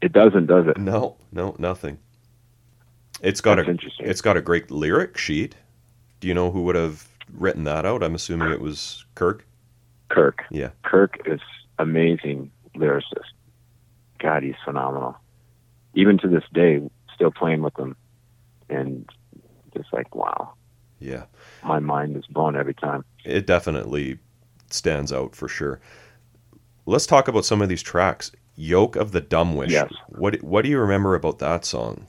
It doesn't, does it? No, no, nothing. It's got That's a interesting. it's got a great lyric sheet. Do you know who would have written that out? I'm assuming it was Kirk. Kirk. Yeah. Kirk is amazing lyricist. God, he's phenomenal. Even to this day, still playing with him, and just like wow, Yeah. my mind is blown every time. It definitely stands out for sure. Let's talk about some of these tracks. Yoke of the Dumb Wish. Yes. What what do you remember about that song?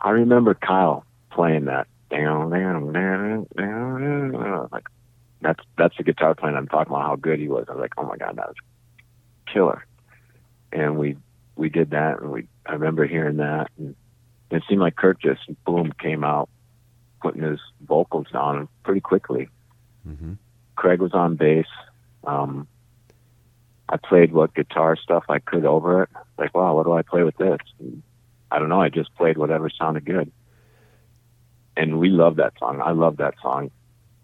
I remember Kyle playing that. Like that's that's the guitar playing. I'm talking about how good he was. I was like, oh my god, that was killer. And we we did that, and we I remember hearing that, and it seemed like Kirk just boom came out, putting his vocals down pretty quickly. hmm Craig was on bass. Um, I played what guitar stuff I could over it. Like, wow, what do I play with this? And I don't know. I just played whatever sounded good. And we love that song. I love that song.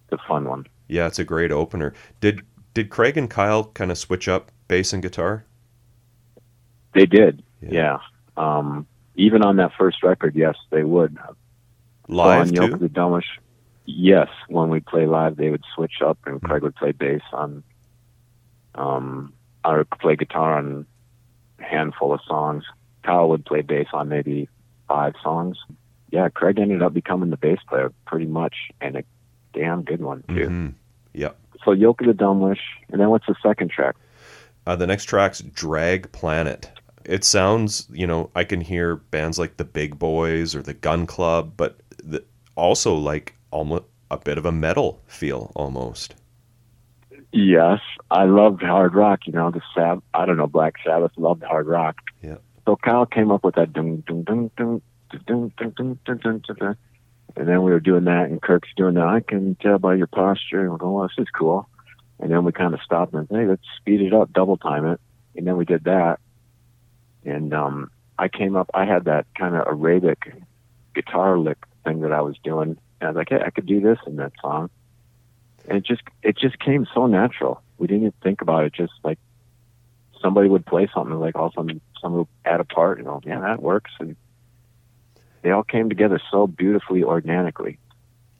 It's a fun one. Yeah, it's a great opener. Did did Craig and Kyle kind of switch up bass and guitar? They did. Yeah. Yeah. Um, even on that first record, yes, they would. Live so on Yoke too. the Dumbish, yes, when we play live, they would switch up, and Craig would play bass on. Um, I would play guitar on a handful of songs. Kyle would play bass on maybe five songs. Yeah, Craig ended up becoming the bass player pretty much, and a damn good one too. hmm Yeah. So Yoke of the Dumbish, and then what's the second track? Uh, the next track's Drag Planet. It sounds, you know, I can hear bands like the Big Boys or the Gun Club, but the, also like almost a bit of a metal feel almost. Yes, I loved hard rock. You know, the Sab. I don't know, Black Sabbath loved hard rock. Yeah. So Kyle came up with that dum dum dum dum dum dum dum dum dum dum dum, and then we were doing that, and Kirk's doing that. I can tell by your posture. And we're going, well, this is cool. And then we kind of stopped and hey, let's speed it up, double time it, and then we did that. And um, I came up. I had that kind of Arabic guitar lick thing that I was doing, and I was like, hey, I could do this in that song and it just it just came so natural. We didn't even think about it. Just like somebody would play something, like all of a sudden someone would add a part, you know, yeah, that works, and they all came together so beautifully, organically.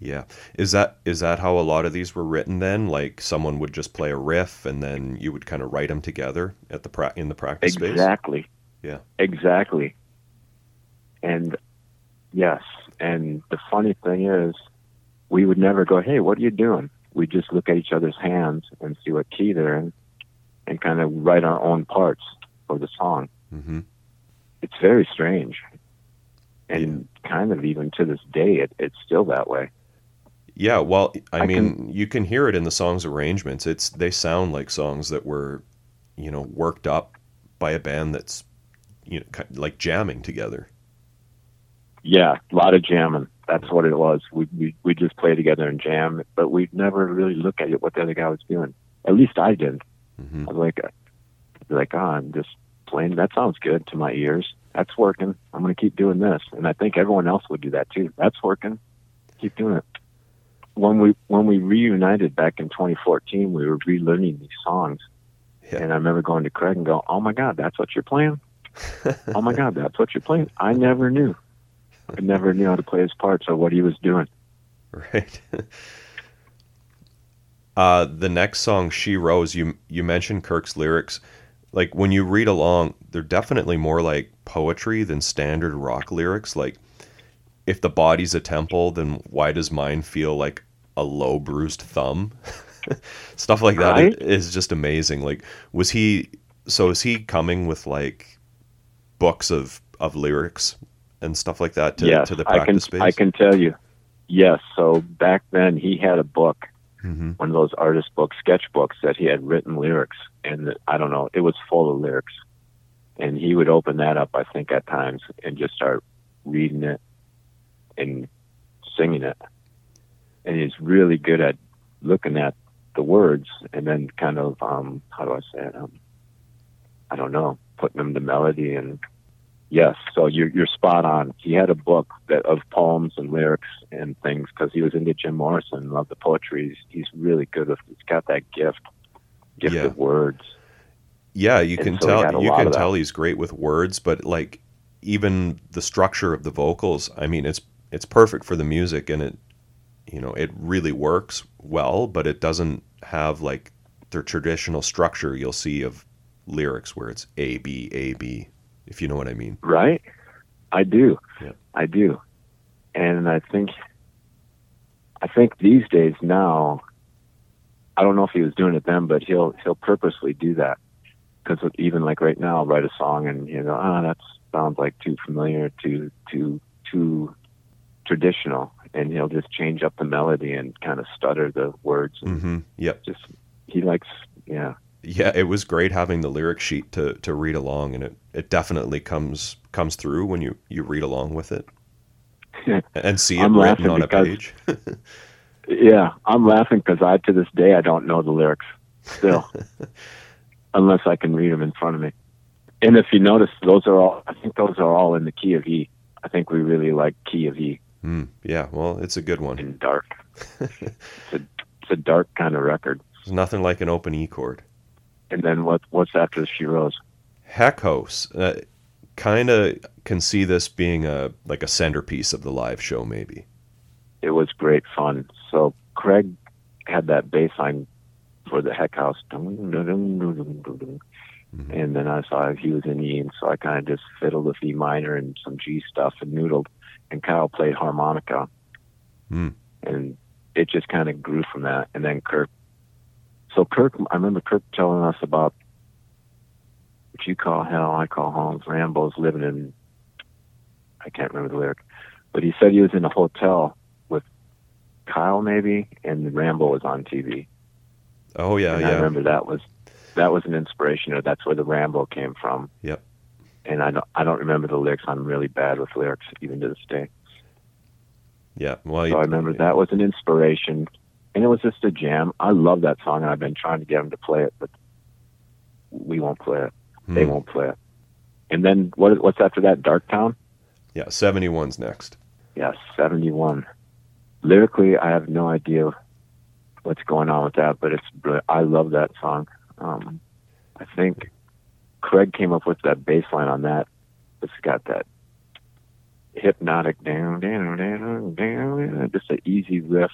Yeah. Is that is that how a lot of these were written then? Like someone would just play a riff and then you would kind of write them together at the pra- in the practice space? Exactly. Yeah. Exactly. And yes, and the funny thing is, we would never go, "Hey, what are you doing?" We just look at each other's hands and see what key they're in, and kind of write our own parts for the song. hmm It's very strange, and kind of even to this day, it, it's still that way. Yeah, well, I, I mean, you can hear it in the song's arrangements. It's they sound like songs that were, you know, worked up by a band that's, you know, like jamming together. Yeah, a lot of jamming. That's what it was. We we we just play together and jam, but we'd never really look at it what the other guy was doing. At least I didn't. hmm I was like, I'd be like, oh, I'm just playing. That sounds good to my ears. That's working. I'm going to keep doing this, and I think everyone else would do that too. That's working. Keep doing it. When we when we reunited back in 2014, we were relearning these songs, Yeah. and I remember going to Craig and go, "Oh my God, that's what you're playing! Oh my God, that's what you're playing!" I never knew. I never knew how to play his parts or what he was doing. Right. uh, the next song, "She Rose," you you mentioned Kirk's lyrics. Like when you read along, they're definitely more like poetry than standard rock lyrics. Like, if the body's a temple, then why does mine feel like a low bruised thumb? Stuff like that Right? is just amazing. Like, was he? So is he coming with like books of of lyrics and stuff like that to yes, to the I can. practice space? I can tell you. Yes. So back then, he had a book hmm one of those artist books, sketchbooks that he had written lyrics, and I don't know, it was full of lyrics. And he would open that up, I think, at times, and just start reading it and singing it. And he's really good at looking at the words and then kind of, um, how do I say it? Um, I don't know, putting them to melody and yes. So you're you're spot on. He had a book that of poems and lyrics and things because he was into Jim Morrison, and loved the poetry. He's, he's really good with. He's got that gift, gift Yeah. of words. Yeah, you And can so tell you can tell he's great with words, but like even the structure of the vocals, I mean it's it's perfect for the music and it you know, it really works well, but it doesn't have like the traditional structure you'll see of lyrics where it's A B A B, if you know what I mean. Right? I do. Yeah. I do. And I think I think these days now I don't know if he was doing it then, but he'll he'll purposely do that because even like right now, I'll write a song and you know, ah, that sounds like too familiar, too too too traditional, and he'll just change up the melody and kind of stutter the words. And Mhm. Yep. Just he likes, yeah, Yeah, it was great having the lyric sheet to to read along and it it definitely comes comes through when you you read along with it. and see it I'm written on a because- page. yeah. I'm laughing because I to this day I don't know the lyrics still, unless I can read them in front of me. And if you notice, those are all. I think those are all in the key of E. I think we really like key of E Hmm. yeah, well, it's a good one. in dark. it's a it's a dark kind of record. There's nothing like an open E chord. And then what what's after She Rose? Heck House. Uh, kind of can see this being a like a centerpiece of the live show, maybe. It was great fun. So Craig had that bass line for the Heck House, Mhm. and then I saw he was in E, and so I kind of just fiddled with E minor and some G stuff and noodled, and Kyle played harmonica, Hmm. and it just kind of grew from that. And then Kirk, so Kirk, I remember Kirk telling us about what you call hell, I call home. Rambo's living in, I can't remember the lyric, but he said he was in a hotel with Kyle maybe, and Rambo was on TV. Oh yeah, and I remember that was that was an inspiration, or that's where the Rambo came from. Yep. And I don't I don't remember the lyrics. I'm really bad with lyrics, even to this day. yeah. Well, So I remember that was an inspiration, and it was just a jam. I love that song, and I've been trying to get them to play it, but we won't play it. They Hmm. won't play it. And then what? What's after that? Darktown. Yeah, 71's next. Yes, 71. Lyrically, I have no idea what's going on with that, but it's brilliant. I love that song. Um, I think Craig came up with that bass line on that. It's got that hypnotic down, down, down, down. Just an easy riff.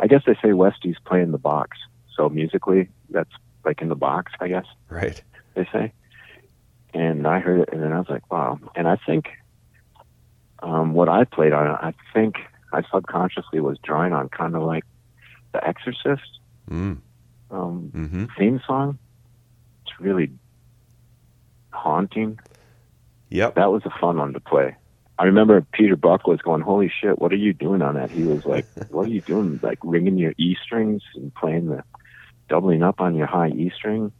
I guess they say Westy's playing the box. So musically, that's like in the box, I guess Right. they say. And I heard it, and then I was like, wow. And I think um, what I played on I think I subconsciously was drawing on kind of like The Exorcist Mm. um, Mm-hmm. theme song. It's really haunting. Yep. That was a fun one to play. I remember Peter Buck was going, "Holy shit, what are you doing on that?" He was like, "What are you doing? Like ringing your E strings and playing the doubling up on your high E string?"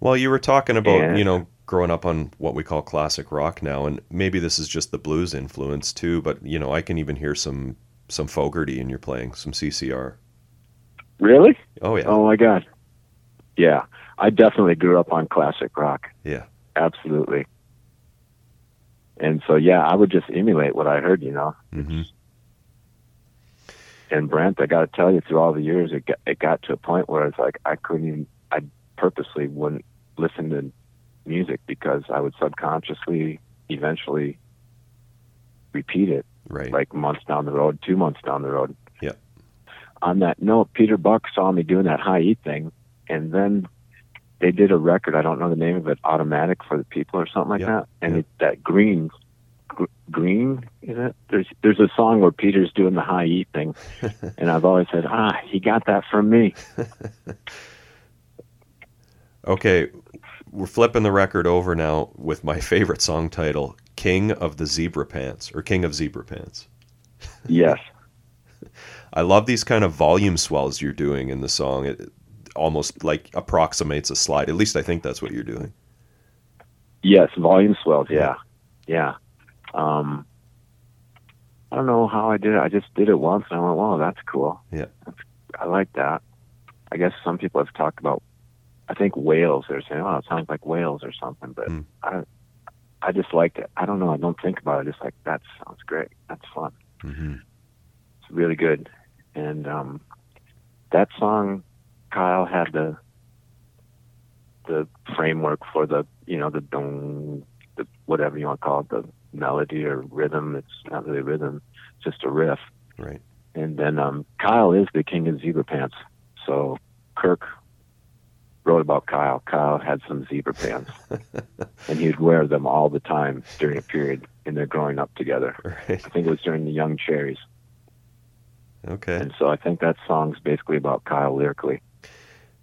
Well, you were talking about, Yeah. you know, growing up on what we call classic rock now, and maybe this is just the blues influence too, but you know, I can even hear some some Fogerty in your playing, some CCR. Really? Oh yeah. Oh my god. Yeah, I definitely grew up on classic rock. Yeah. Absolutely. And so yeah, I would just emulate what I heard, you know. hmm And Brant, I got to tell you, through all the years, it got, it got to a point where it's like I couldn't even. I purposely wouldn't listen to music because I would subconsciously, eventually, repeat it Right. like months down the road, two months down the road. Yeah. On that note, Peter Buck saw me doing that high E thing, and then they did a record. I don't know the name of it, Automatic for the People or something like Yeah, that. And yeah. it, that Green, gr- Green is it? There's there's a song where Peter's doing the high E thing, and I've always said, ah, he got that from me. Okay, we're flipping the record over now with my favorite song title, King of the Zebra Pants or King of Zebra Pants. Yes. I love these kind of volume swells you're doing in the song. It almost like approximates a slide. At least I think that's what you're doing. Yes, volume swells. Yeah, yeah. Um, I don't know how I did it. I just did it once, and I went, "Wow, that's cool." Yeah. That's, I like that. I guess some people have talked about. I think whales. They're saying, "Oh, it sounds like whales or something," but Hmm. I, I just liked it. I don't know. I don't think about it. Just like that sounds great. That's fun. hmm It's really good. And um, that song, Kyle had the the framework for the you know the dong, the whatever you want to call it, the melody or rhythm. It's not really rhythm, it's just a riff. Right. And then um, Kyle is the king of zebra pants. So Kirk wrote about Kyle. Kyle had some zebra pants, and he'd wear them all the time during a period in their growing up together. Right. I think it was during the Young Cherries. Okay. And so I think that song's basically about Kyle lyrically.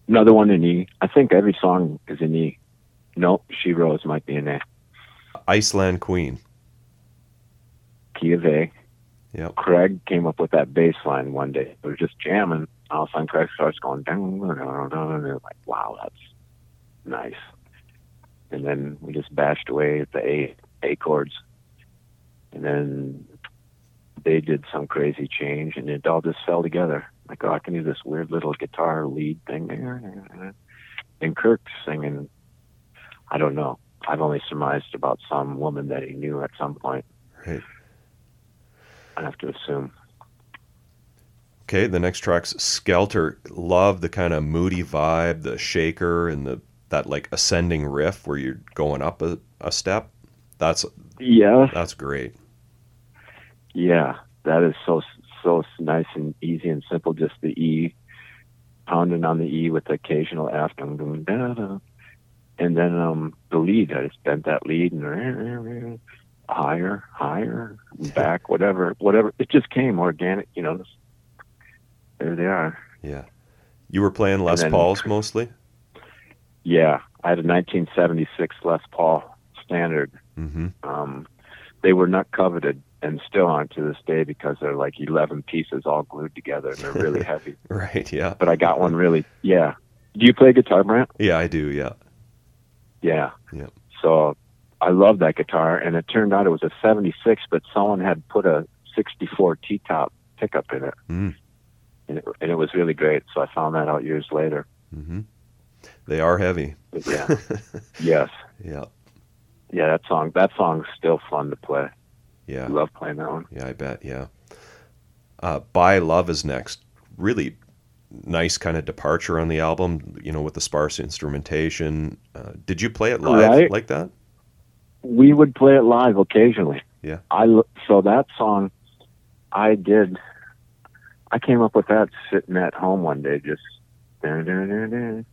Another one in E. I think every song is in E. Nope, She Rose might be in A. Iceland Queen. Key of A. Yep. Craig came up with that bass line one day. We were just jamming. All of a sudden, Craig starts going down, and they're like, wow, that's nice. And then we just bashed away at the A, A chords. And then they did some crazy change, and it all just fell together. Like, oh, I can do this weird little guitar lead thing. And Kirk's singing, I don't know. I've only surmised about some woman that he knew at some point. Right. I have to assume. Okay, the next track's Skelter. Love the kind of moody vibe, the shaker, and the that like ascending riff where you're going up a, a step. That's Yeah, that's great. yeah, that is so so nice and easy and simple. Just the E, pounding on the E with the occasional F, dum, dum, da, da. and then um the lead. I just bent that lead and higher, higher, back, whatever, whatever. It just came organic, you know. Just, there they are. Yeah. You were playing Les then- Pauls mostly? Yeah, I had a 1976 Les Paul Standard. Mm-hmm. Um, they were not coveted and still aren't to this day because they're like 11 pieces all glued together and they're really heavy. Right, yeah. But I got one really, yeah. Do you play guitar, Brant? Yeah, I do, yeah. Yeah. Yeah. So I love that guitar, and it turned out it was a 76, but someone had put a 64 T-top pickup in it. Mm. And it, and it was really great. So I found that out years later. Mm-hmm. They are heavy. But yeah, yes, Yeah. yeah. That song, that song's still fun to play. I Yeah. love playing that one. Yeah, I bet, yeah. Uh By Love is next. Really nice kind of departure on the album, you know, with the sparse instrumentation. Uh, did you play it live Right. like that? We would play it live occasionally. Yeah. I so that song, I did. I came up with that sitting at home one day, just dun, dun,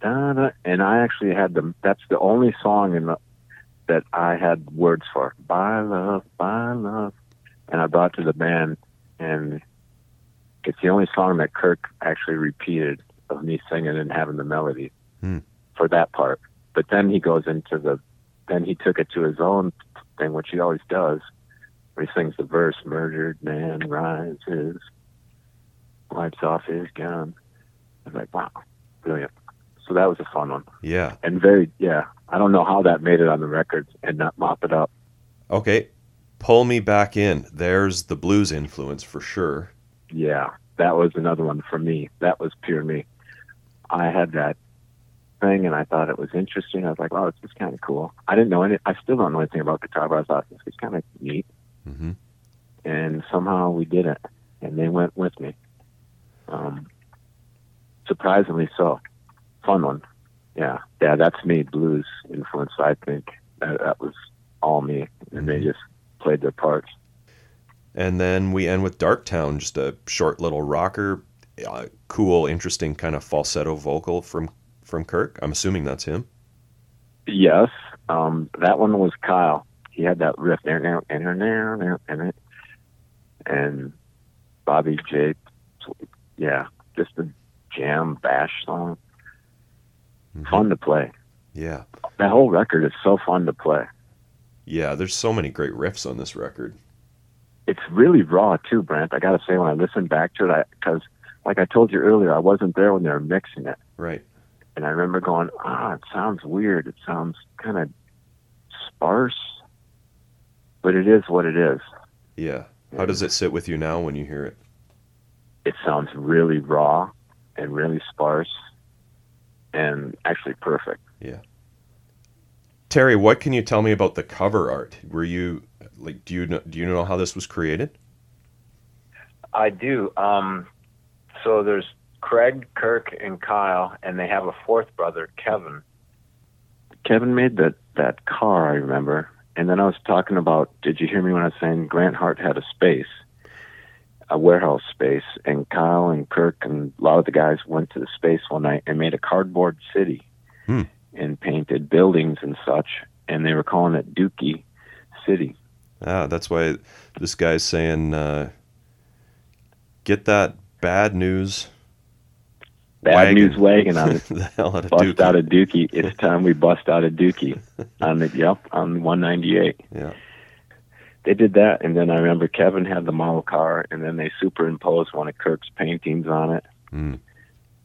dun, and I actually had the. That's the only song in the that I had words for. By love, by love, and I brought to the band, and it's the only song that Kirk actually repeated of me singing and having the melody Hmm. for that part. But then he goes into the, then he took it to his own thing, which he always does, where he sings the verse, "Murdered man rises, wipes off his gun." I was like, wow, brilliant. So that was a fun one, Yeah. and very, yeah. I don't know how that made it on the records and not mop it up. Okay. Pull me back in. There's the blues influence for sure. Yeah, that was another one for me. That was pure me. I had that thing and I thought it was interesting. I was like, oh, this is kind of cool. I didn't know any, I still don't know anything about guitar, but I thought this was kind of neat. hmm And somehow we did it and they went with me. Um, surprisingly so. Fun one. Yeah. Yeah, that's me, blues influence, I think. That, that was all me. And they Mhm. just played their parts. And then we end with Darktown, just a short little rocker, uh, cool, interesting kind of falsetto vocal from from Kirk. I'm assuming that's him. Yes, um, that one was Kyle. He had that riff there, now, and there, now, now, and it, and Bobby J. Yeah, just a jam bash song. Mhm. Fun to play. Yeah. That whole record is so fun to play. Yeah, there's so many great riffs on this record. It's really raw too, Brant. I got to say, when I listened back to it, because like I told you earlier, I wasn't there when they were mixing it. Right. And I remember going, ah, it sounds weird. It sounds kind of sparse, but it is what it is. Yeah. How does it sit with you now when you hear it? It sounds really raw and really sparse and actually perfect. Yeah. Terry, what can you tell me about the cover art? Were you like do you know, do you know how this was created? I do. Um, so there's Craig, Kirk, and Kyle, and they have a fourth brother, Kevin. Kevin made that that car, I remember. And then I was talking about. Did you hear me when I was saying Grant Hart had a space, a warehouse space, and Kyle and Kirk and a lot of the guys went to the space one night and made a cardboard city, Hmm. and painted buildings and such, and they were calling it Dookie City. Ah, that's why this guy's saying uh, get that bad news Bad Wagon. news wagon on it. the hell out of bust Dookie. out of Dookie. It's time we bust out of Dookie on the yep on 198. Yeah. They did that, and then I remember Kevin had the model car, and then they superimposed one of Kirk's paintings on it Mm.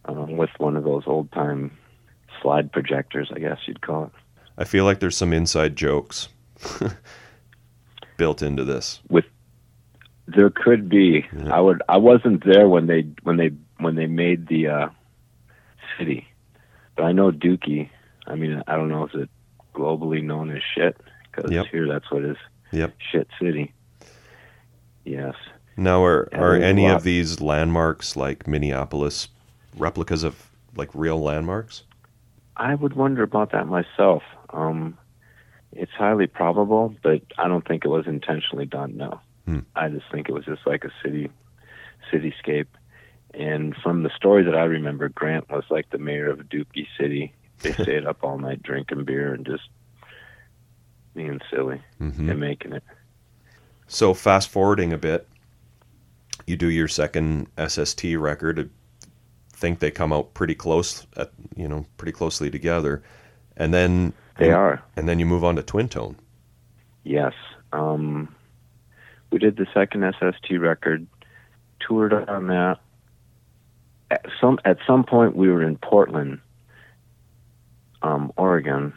um, with one of those old time slide projectors, I guess you'd call it. I feel like there's some inside jokes built into this. With there could be. Yeah. I would. I wasn't there when they when they when they made the uh, city, but I know Dookie. I mean, I don't know if it's globally known as shit because Yep. here that's what it is. Yep. Shit city. Yes. Now, are are any of these landmarks like Minneapolis replicas of like real landmarks? I would wonder about that myself. Um, it's highly probable, but I don't think it was intentionally done. No, Hmm. I just think it was just like a city cityscape. And from the story that I remember, Grant was like the mayor of Dookie City. They stayed up all night drinking beer and just being silly hmm and making it. So fast forwarding a bit, you do your second SST record. I think they come out pretty close, at, you know, pretty closely together, and then They are. and then you move on to Twin Tone. Yes. Um, we did the second SST record, toured on that. At some at some point, we were in Portland, um, Oregon,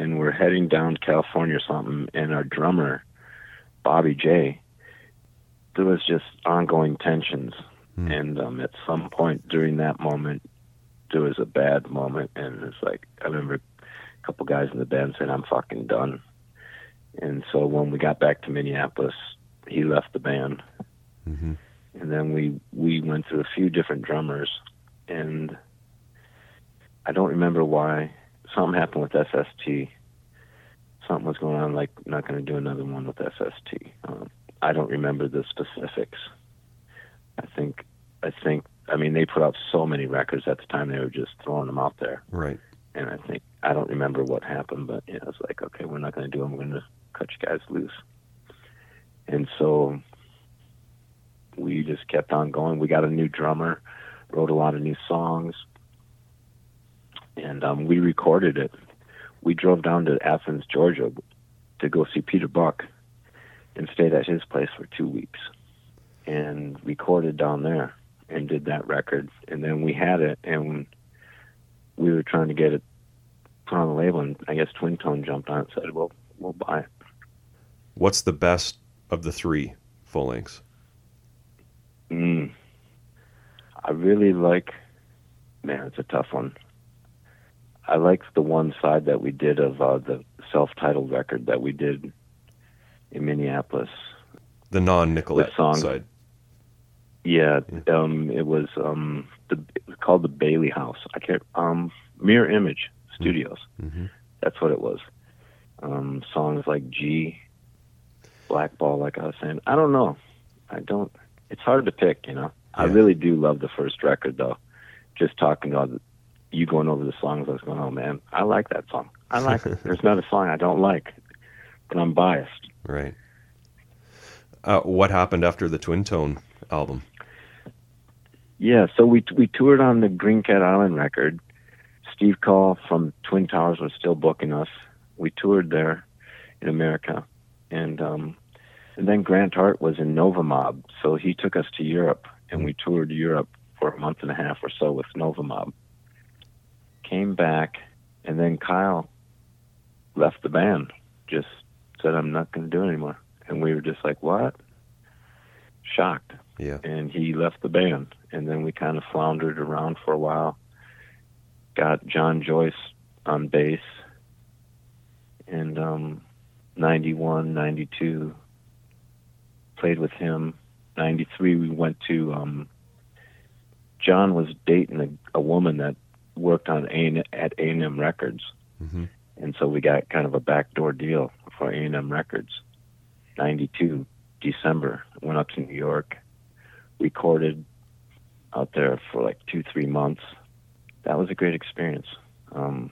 and we're heading down to California or something. And our drummer, Bobby J, there was just ongoing tensions. Hmm. And um, at some point during that moment, there was a bad moment, and it's like I remember a couple guys in the band saying, "I'm fucking done." And so when we got back to Minneapolis, he left the band, hmm and then we we went through a few different drummers, and I don't remember why. Something happened with SST. something was going on, like not going to do another one with SST. Um, I don't remember the specifics. I think, I think, I mean, they put out so many records at the time; they were just throwing them out there. Right. And I think I don't remember what happened, but yeah, it's like, okay, we're not going to do them. We're going to cut you guys loose. And so we just kept on going. We got a new drummer, wrote a lot of new songs, and um, we recorded it. We drove down to Athens, Georgia, to go see Peter Buck, and stayed at his place for two weeks, and recorded down there, and did that record. And then we had it, and we were trying to get it put on the label, and I guess Twin Tone jumped on it and said, "Well, we'll buy it." What's the best of the three full lengths? Mm. I really like. Man, it's a tough one. I like the one side that we did of uh, the self-titled record that we did in Minneapolis. The non-Nicollet song. side. Yeah, um, it was um, the it was called the Bailey House. I can't um, Mirror Image Studios. hmm That's what it was. Um, songs like G, Blackball, like I was saying. I don't know. I don't. It's hard to pick, you know. I really do love the first record, though. Just talking about you going over the songs, I was going, oh man, I like that song. I like it. There's not a song I don't like, but I'm biased. Right. Uh, what happened after the Twin Tone album? Yeah, so we we toured on the Green Cat Island record. Steve Kaul from Twin Towers was still booking us. We toured there in America, and um, and then Grant Hart was in Nova Mob, so he took us to Europe, and we toured Europe for a month and a half or so with Nova Mob. Came back, and then Kyle left the band. Just said, "I'm not going to do it anymore," and we were just like, "What?" Shocked Yeah. and he left the band. And then we kind of floundered around for a while. Got John Joyce on bass. And um, 91, 92, played with him. 93, we went to. Um, John was dating a, a woman that worked on A at A&M Records, hmm and so we got kind of a backdoor deal for A&M Records. 92 December, went up to New York, recorded out there for like two, three months. That was a great experience. Um,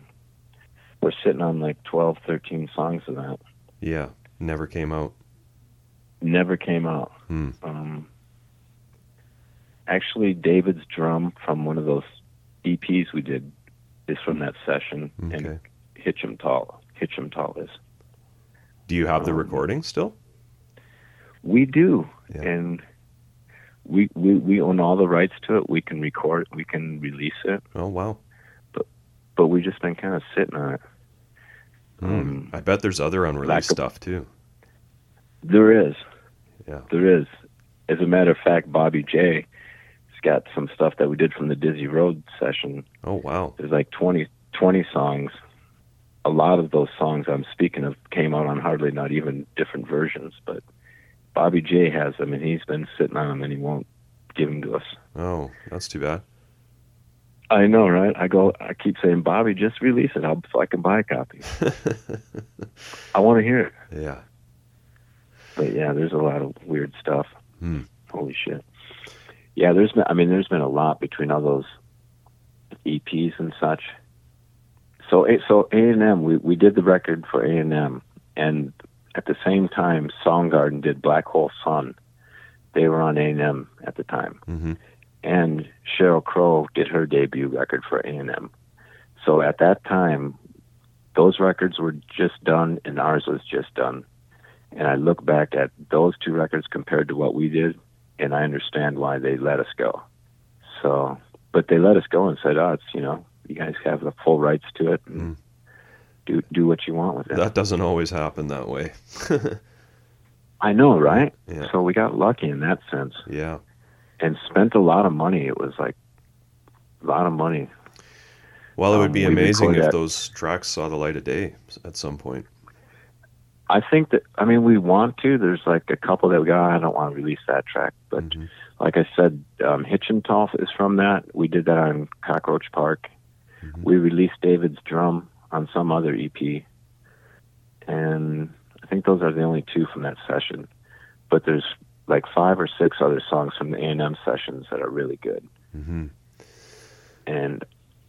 we're sitting on like 12, 13 songs of that. Yeah. Never came out. Never came out. Hmm. Um, actually, David's drum from one of those EPs we did is from that session, Okay. and. Hitchem Tall is. Do you have the um, recording still? We do, Yeah. and we, we we own all the rights to it. We can record it. We can release it. Oh wow. but but we've just been kind of sitting on it. Hmm. Um, I bet there's other unreleased of- stuff too. There is, Yeah. there is. As a matter of fact, Bobby J got some stuff that we did from the Dizzy Road session. Oh wow. There's like 20, 20 songs. A lot of those songs I'm speaking of came out on hardly not even different versions, but Bobby J has them, and he's been sitting on them, and he won't give them to us. Oh, that's too bad. I know, right? I go, I keep saying, Bobby, just release it, I'll, so I can buy a copy. I want to hear it. yeah. But yeah, there's a lot of weird stuff. Hmm. Holy shit. Yeah, there's been. I mean, there's been a lot between all those EPs and such. So, A- so A and M, we we did the record for A and M, and at the same time, Soundgarden did Black Hole Sun. They were on A and M at the time, hmm and Sheryl Crow did her debut record for A and M. So at that time, those records were just done, and ours was just done. And I look back at those two records compared to what we did, and I understand why they let us go. So, but they let us go and said, "Oh, it's you know, you guys have the full rights to it, Mm. do do what you want with it." That doesn't always happen that way. I know, right? Yeah. So we got lucky in that sense, yeah. and spent a lot of money. It was like a lot of money. Well, it would Um, be we amazing if at- those tracks saw the light of day at some point. I think that I mean we want to. There's like a couple that we go. I don't want to release that track, but Mhm. like I said, um, Hitchentolf is from that. We did that on Cockroach Park. Mhm. We released David's drum on some other EP, and I think those are the only two from that session. But there's like five or six other songs from the A&M sessions that are really good. hmm And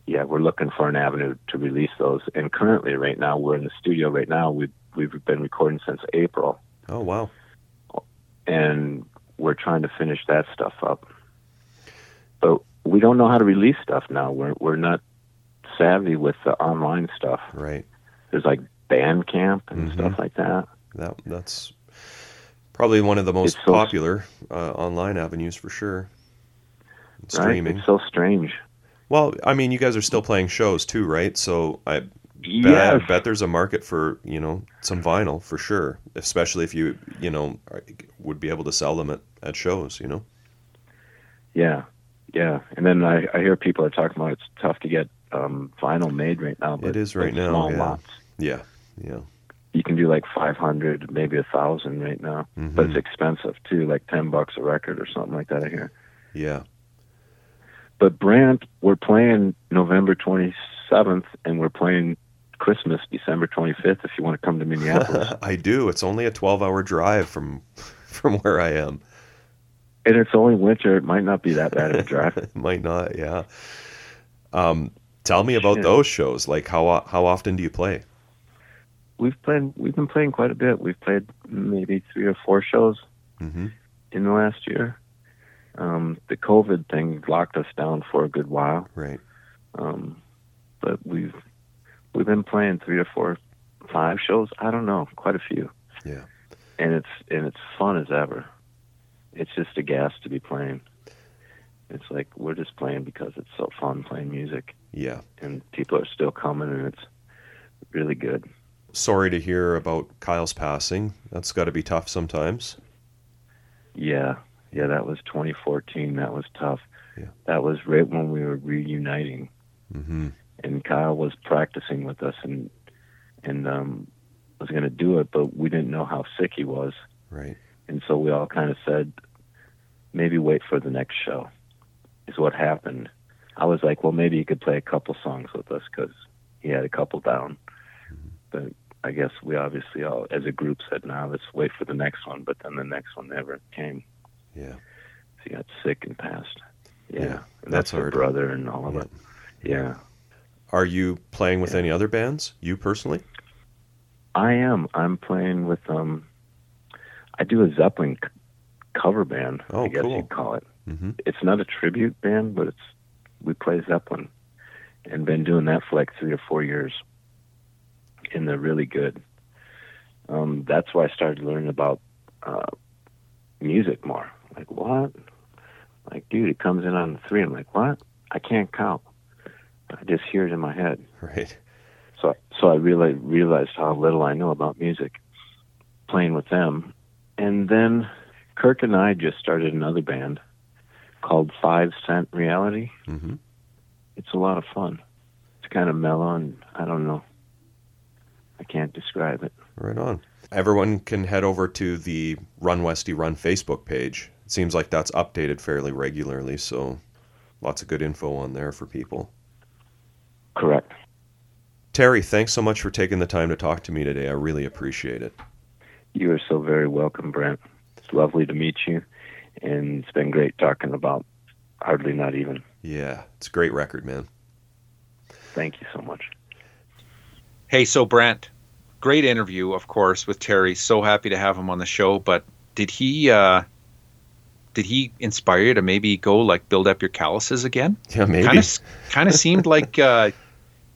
yeah, we're looking for an avenue to release those. And currently, right now, we're in the studio. Right now, we've we've been recording since April, Oh wow. and we're trying to finish that stuff up. But we don't know how to release stuff now. We're we're not savvy with the online stuff. Right. There's like Bandcamp and Mhm. stuff like that. That that's probably one of the most so- popular uh, online avenues for sure. Streaming. Right? It's so strange. Well, I mean, you guys are still playing shows too, right? So I bet, Yes. I bet there's a market for you know some vinyl for sure, especially if you you know would be able to sell them at, at shows. You know. Yeah, yeah. And then I, I hear people are talking about it's tough to get um, vinyl made right now. But It is right now, Small yeah. lots. Yeah. Yeah. You can do like 500, maybe a thousand right now, but Mhm. it's expensive too, like 10 bucks a record or something like that. I hear. Yeah. But Brant, we're playing November 27th, and we're playing Christmas December 25th. If you want to come to Minneapolis, I do. It's only a 12-hour drive from from where I am. and it's only winter, it might not be that bad of a drive. It might not. Yeah. Um, tell me about Shit. those shows. Like how how often do you play? we've played, we've been playing quite a bit. We've played maybe three or four shows hmm in the last year. Um, the COVID thing locked us down for a good while, Right. um, but we've we've been playing three or four, five shows. I don't know, quite a few. Yeah. and it's and it's fun as ever. It's just a gas to be playing. It's like we're just playing because it's so fun playing music, Yeah. and people are still coming, and it's really good. Sorry to hear about Kyle's passing. That's got to be tough sometimes. Yeah, yeah, that was 2014. That was tough. Yeah. That was right when we were reuniting, hmm and Kyle was practicing with us, and and um, was going to do it, but we didn't know how sick he was, Right. and so we all kind of said, maybe wait for the next show. Is what happened. I was like, well, maybe he could play a couple songs with us because he had a couple down. But I guess we obviously all, as a group, said, "Now let's wait for the next one." But then the next one never came. Yeah. He got sick and passed. Yeah, Yeah, and that's her brother and all of Yeah. it. Yeah, Are you playing with Yeah. any other bands? You personally? I am. I'm playing with um. I do a Zeppelin c- cover band. Oh, I guess cool. you'd call it. hmm It's not a tribute band, but it's we play Zeppelin, and been doing that for like three or four years, and they're really good. Um, that's why I started learning about uh, music more. Like what? Like, dude, it comes in on the three. I'm like, what? I can't count. I just hear it in my head. Right. So, so I really realized how little I know about music, playing with them, and then Kirk and I just started another band called Five Cent Reality. Mm-hmm. It's a lot of fun. It's kind of mellow, and I don't know. I can't describe it. Right on. Everyone can head over to the Run Westy Run Facebook page. It seems like that's updated fairly regularly, so lots of good info on there for people. Correct. Terry, thanks so much for taking the time to talk to me today. I really appreciate it. You are so very welcome, Brant. It's lovely to meet you, and it's been great talking about Hardly Not Even. Yeah, it's a great record, man. Thank you so much. Hey, so Brant, great interview, of course, with Terry. So happy to have him on the show. But did he uh, did he inspire you to maybe go like build up your calluses again? Yeah, maybe. Kind of kind of seemed like uh,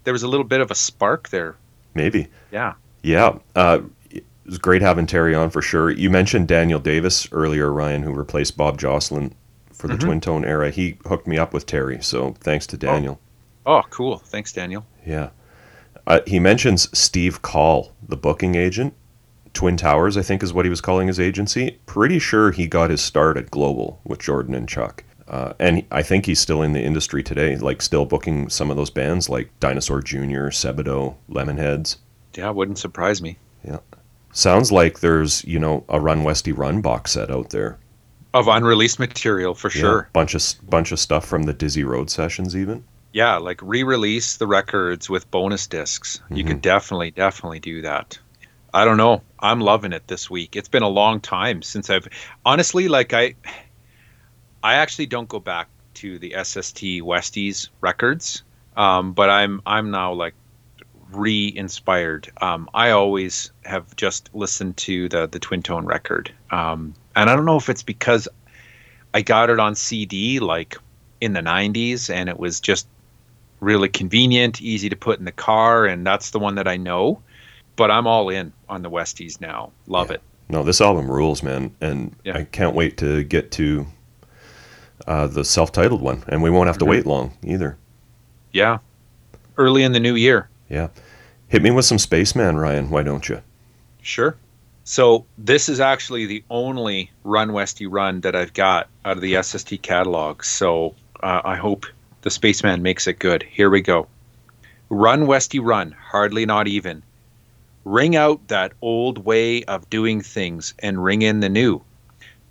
there was a little bit of a spark there. Maybe. Yeah. Yeah. Uh, it was great having Terry on for sure. You mentioned Daniel Davis earlier, Ryan, who replaced Bob Jocelyn for the Mhm. Twin Tone era. He hooked me up with Terry, so thanks to Daniel. Oh, cool. Thanks, Daniel. Yeah. Uh, he mentions Steve Kaul, the booking agent. Twin Towers, I think, is what he was calling his agency. Pretty sure he got his start at Global with Jordan and Chuck. Uh, and I think he's still in the industry today, like still booking some of those bands like Dinosaur Jr., Sebadoh, Lemonheads. Yeah, wouldn't surprise me. Yeah. Sounds like there's, you know, a Run Westy Run box set out there. Of unreleased material for Yeah, sure. bunch of bunch of stuff from the Dizzy Road sessions even. Yeah, like re-release the records with bonus discs. You Mhm. could definitely, definitely do that. I don't know. I'm loving it this week. It's been a long time since I've honestly like I I actually don't go back to the SST Westies records. Um, but I'm I'm now like re-inspired. Um, I always have just listened to the the Twin Tone record, um, and I don't know if it's because I got it on CD like in the '90s, and it was just really convenient, easy to put in the car, and that's the one that I know. But I'm all in on the Westies now. Love Yeah. it. No, this album rules, man, and Yeah. I can't wait to get to uh, the self-titled one, and we won't have to Mhm. wait long either. Yeah, early in the new year. Yeah, hit me with some Spaceman, Ryan. Why don't you? Sure. So this is actually the only Run Westy Run that I've got out of the SST catalog. So uh, I hope the Spaceman makes it good. Here we go. Run Westy Run, hardly not even. Ring out that old way of doing things and ring in the new.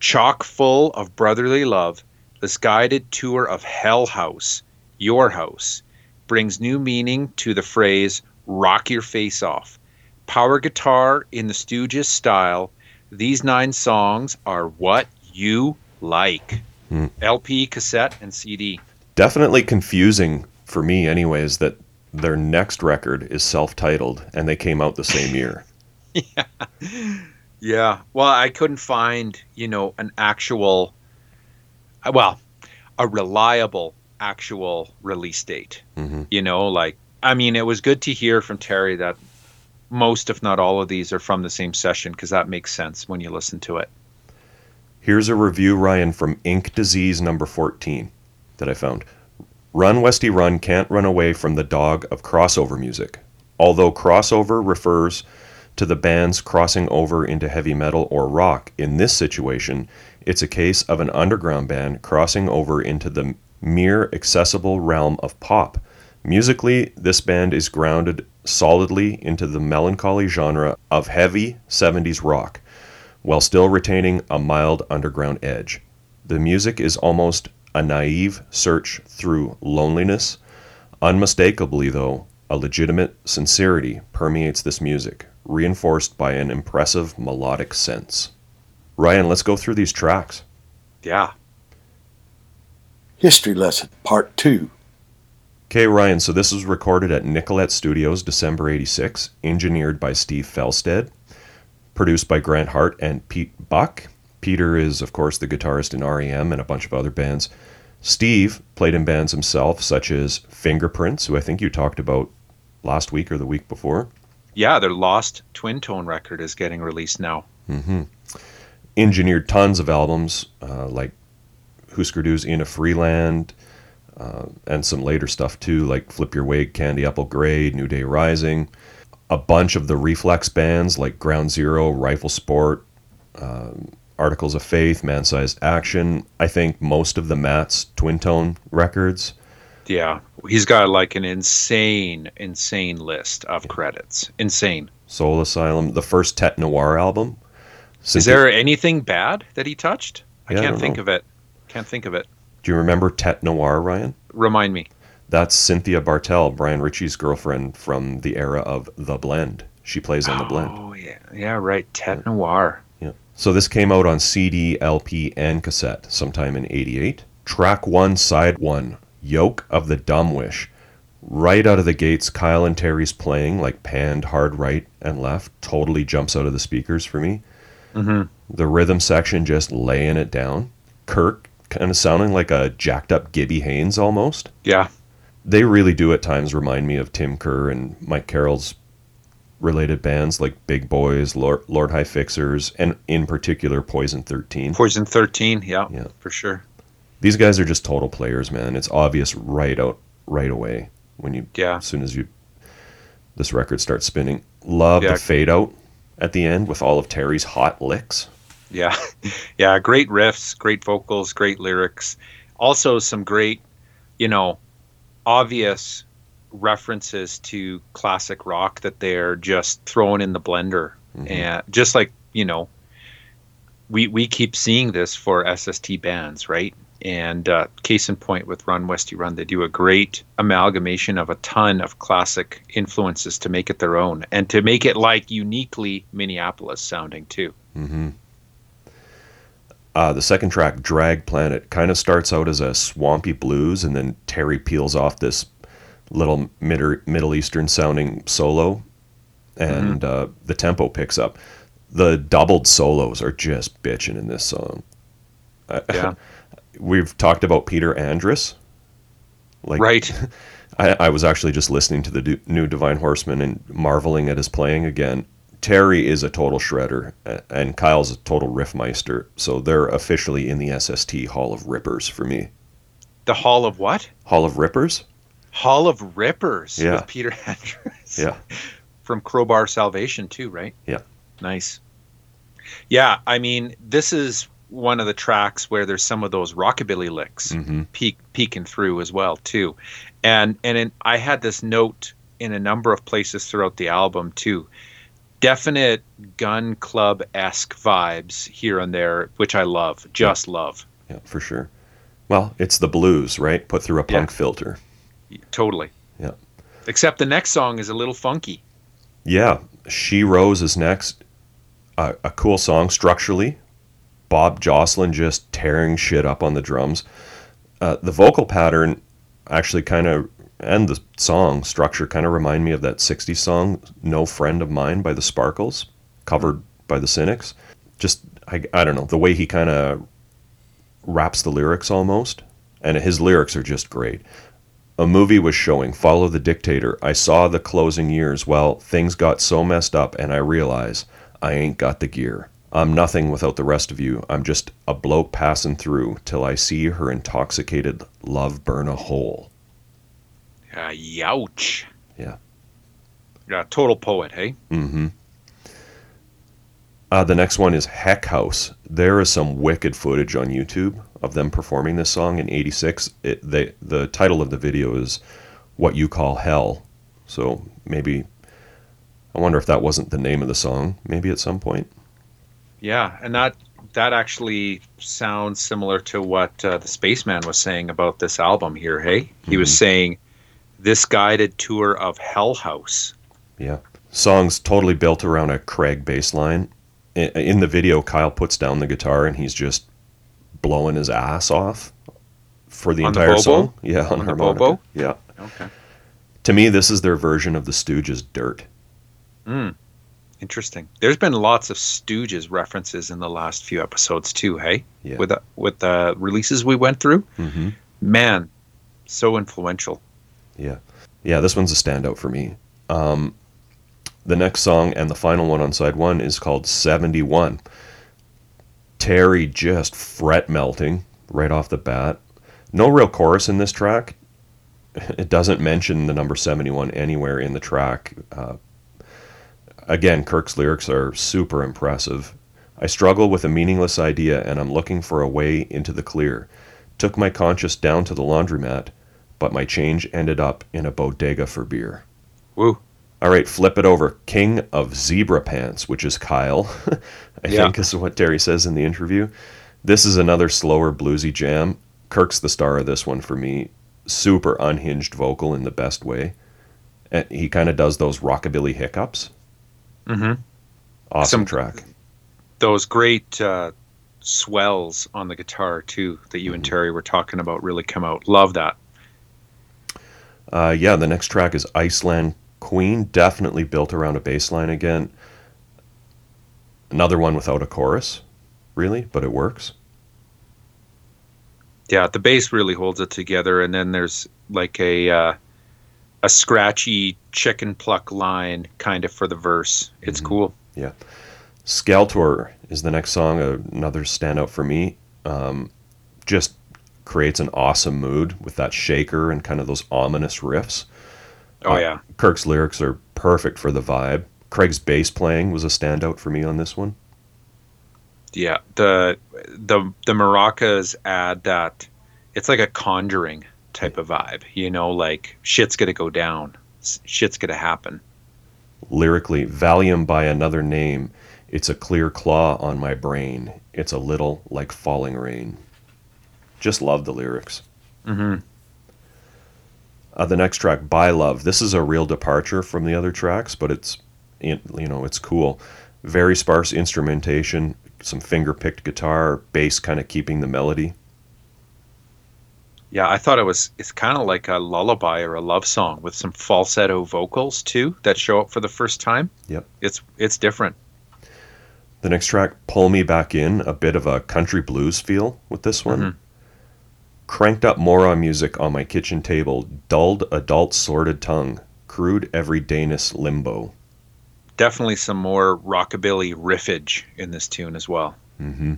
Chock full of brotherly love, this guided tour of Hell House, your house, brings new meaning to the phrase rock your face off power guitar in the Stooges style. These nine songs are what you like. Hmm. LP, cassette, and CD. Definitely confusing for me, anyways. That their next record is self-titled, and they came out the same year. Yeah. Yeah. Well, I couldn't find, you know, an actual, well, a reliable actual release date. hmm You know, like, I mean, it was good to hear from Terry that most, if not all of these, are from the same session because that makes sense when you listen to it. Here's a review, Ryan, from Ink Disease number 14 that I found. Run Westy Run can't run away from the dog of crossover music. Although crossover refers to the bands crossing over into heavy metal or rock, in this situation, it's a case of an underground band crossing over into the mere accessible realm of pop. Musically, this band is grounded solidly into the melancholy genre of heavy 70s rock while still retaining a mild underground edge. The music is almost a naive search through loneliness. Unmistakably, though, a legitimate sincerity permeates this music, reinforced by an impressive melodic sense. Ryan, let's go through these tracks. Yeah. History Lesson, Part 2. Okay, Ryan, so this was recorded at Nicollet Studios December 86, engineered by Steve Fjelstad, produced by Grant Hart and Pete Buck. Peter is, of course, the guitarist in REM and a bunch of other bands. Steve played in bands himself, such as Fingerprints, who I think you talked about last week or the week before. Yeah, their lost twin tone record is getting released now. hmm Engineered tons of albums, uh, like Husker Du's In a Free Land, uh, and some later stuff too, like Flip Your Wig, Candy Apple Grey, New Day Rising. A bunch of the Reflex bands like Ground Zero, Rifle Sport, um, Articles of Faith, Man Sized Action. I think most of the Mats' twin tone records. Yeah, he's got like an insane, insane list of credits. Insane. Soul Asylum, the first Tetes Noires album. Is there anything bad that he touched? I Yeah, can't don't think know. of it. Can't think of it. Do you remember Tetes Noires, Ryan? Remind me. That's Cynthia Bartel, Brian Ritchie's girlfriend from the era of The Blend. She plays on The Blend. Oh yeah, yeah, right. Tetes Noires. Yeah. So this came out on CD, LP, and cassette sometime in 88. Track 1, Side 1, Yoke of the Dumb Wish. Right out of the gates, Kyle and Terry's playing, like panned hard right and left, totally jumps out of the speakers for me. Mm-hmm. The rhythm section just laying it down. Kirk kind of sounding like a jacked up Gibby Haynes almost. Yeah, They really do at times remind me of Tim Kerr and Mike Carroll's related bands like Big Boys, Lord, Lord High Fixers, and in particular Poison 13. Poison Thirteen. Yeah, Yeah. for sure. These guys are just total players, man. It's obvious right out right away when you Yeah. as soon as you this record starts spinning. Love Yeah. the fade out at the end with all of Terry's hot licks. Yeah, yeah. Great riffs, great vocals, great lyrics. Also, some great, you know, obvious references to classic rock that they're just throwing in the blender, Mhm. and just like you know, we we keep seeing this for SST bands, right? And uh, case in point with Run Westy Run, they do a great amalgamation of a ton of classic influences to make it their own and to make it like uniquely Minneapolis sounding too. Mm-hmm. Uh, the second track, Drag Planet, kind of starts out as a swampy blues, and then Terry peels off this little mid- Middle Eastern sounding solo, and mm-hmm. uh, the tempo picks up. The doubled solos are just bitching in this song. Yeah. We've talked about Peter Andrus. Like, right. I, I was actually just listening to the new Divine Horsemen and marveling at his playing again. Terry is a total shredder, and Kyle's a total riffmeister. So they're officially in the SST Hall of Rippers for me. The Hall of what? Hall of Rippers. Hall of Rippers yeah. with Peter Andrus. Yeah. From Crowbar Salvation too, right? Yeah. Nice. Yeah, I mean, this is one of the tracks where there's some of those rockabilly licks mm-hmm. peek, peeking through as well too, and and in, I had this note in a number of places throughout the album too definite gun club esque vibes here and there, which I love, just yeah. love. Yeah, for sure. Well, it's the blues, right? Put through a punk yeah. filter. Totally. Yeah. Except the next song is a little funky. Yeah, She Rose is next. Uh, a cool song structurally. Bob Jocelyn just tearing shit up on the drums. Uh, the vocal pattern actually kind of and the song structure kind of remind me of that 60s song no friend of mine by the sparkles covered by the cynics. Just i, I don't know the way he kind of raps the lyrics almost and his lyrics are just great. A movie was showing follow the dictator. I saw the closing years. Well things got so messed up and i realize i ain't got the gear i'm nothing without the rest of you i'm just a bloke passing through till i see her intoxicated love burn a hole uh, youch. Yeah. Yeah, total poet, hey? Mm-hmm. Uh, the next one is Heck House. There is some wicked footage on YouTube of them performing this song in '86. They, the title of the video is "What You Call Hell," so maybe I wonder if that wasn't the name of the song. Maybe at some point. Yeah, and that that actually sounds similar to what uh, the spaceman was saying about this album here. Hey, he mm-hmm. was saying this guided tour of Hell House. Yeah. Song's totally built around a Craig bass line. In the video, Kyle puts down the guitar and he's just blowing his ass off for the on entire the song. Yeah, on, on the bobo. Yeah. Okay. To me, this is their version of the Stooges' "Dirt." Hmm. Interesting. There's been lots of Stooges references in the last few episodes too. Hey, yeah. with the, with the releases we went through, mm-hmm. man, so influential. Yeah. Yeah, this one's a standout for me. Um, the next song and the final one on side one is called 71. Terry just fret melting right off the bat. No real chorus in this track. It doesn't mention the number 71 anywhere in the track. Uh, again, Kirk's lyrics are super impressive. I struggle with a meaningless idea and I'm looking for a way into the clear. Took my conscience down to the laundromat but my change ended up in a bodega for beer. Woo. All right, flip it over. King of Zebra Pants, which is Kyle, I yeah. think is what Terry says in the interview. This is another slower bluesy jam. Kirk's the star of this one for me. Super unhinged vocal in the best way. And he kind of does those rockabilly hiccups. Mm-hmm. Awesome Some, track. Those great uh, swells on the guitar too that you mm-hmm. and Terry were talking about really come out. Love that. Uh, yeah, the next track is Iceland Queen, definitely built around a bass line again. Another one without a chorus, really, but it works. Yeah, the bass really holds it together, and then there's like a uh, a scratchy chicken pluck line kind of for the verse. It's mm-hmm. cool. Yeah, Skeletor is the next song, another standout for me. Um, just creates an awesome mood with that shaker and kind of those ominous riffs. Oh uh, yeah. Kirk's lyrics are perfect for the vibe. Craig's bass playing was a standout for me on this one. Yeah, the the the maracas add that it's like a conjuring type of vibe, you know, like shit's to go down. Shit's to happen. Lyrically, Valium by another name. It's a clear claw on my brain. It's a little like falling rain Just love the lyrics. Mm-hmm. Uh, the next track, "By Love," this is a real departure from the other tracks, but it's you know it's cool. Very sparse instrumentation, some finger picked guitar, bass kind of keeping the melody. Yeah, I thought it was it's kind of like a lullaby or a love song with some falsetto vocals too that show up for the first time. Yep. It's it's different. The next track, Pull Me Back In, a bit of a country blues feel with this one. Mhm. Cranked up moron music on my kitchen table, dulled adult sordid tongue, crude everydayness limbo. Definitely some more rockabilly riffage in this tune as well. hmm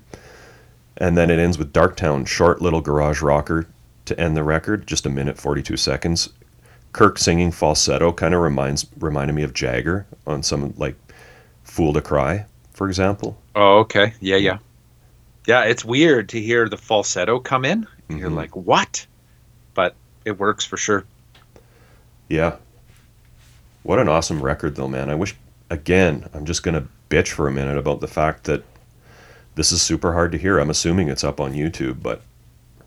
And then it ends with Darktown, short little garage rocker to end the record, just a minute 42 seconds. Kirk singing falsetto kind of reminds reminded me of Jagger on some like Fool to Cry, for example. Oh, okay. Yeah, yeah. Yeah, it's weird to hear the falsetto come in. You're Mhm. like, "What?" But it works for sure. Yeah. What an awesome record though, man. I wish again, I'm just going to bitch for a minute about the fact that this is super hard to hear. I'm assuming it's up on YouTube, but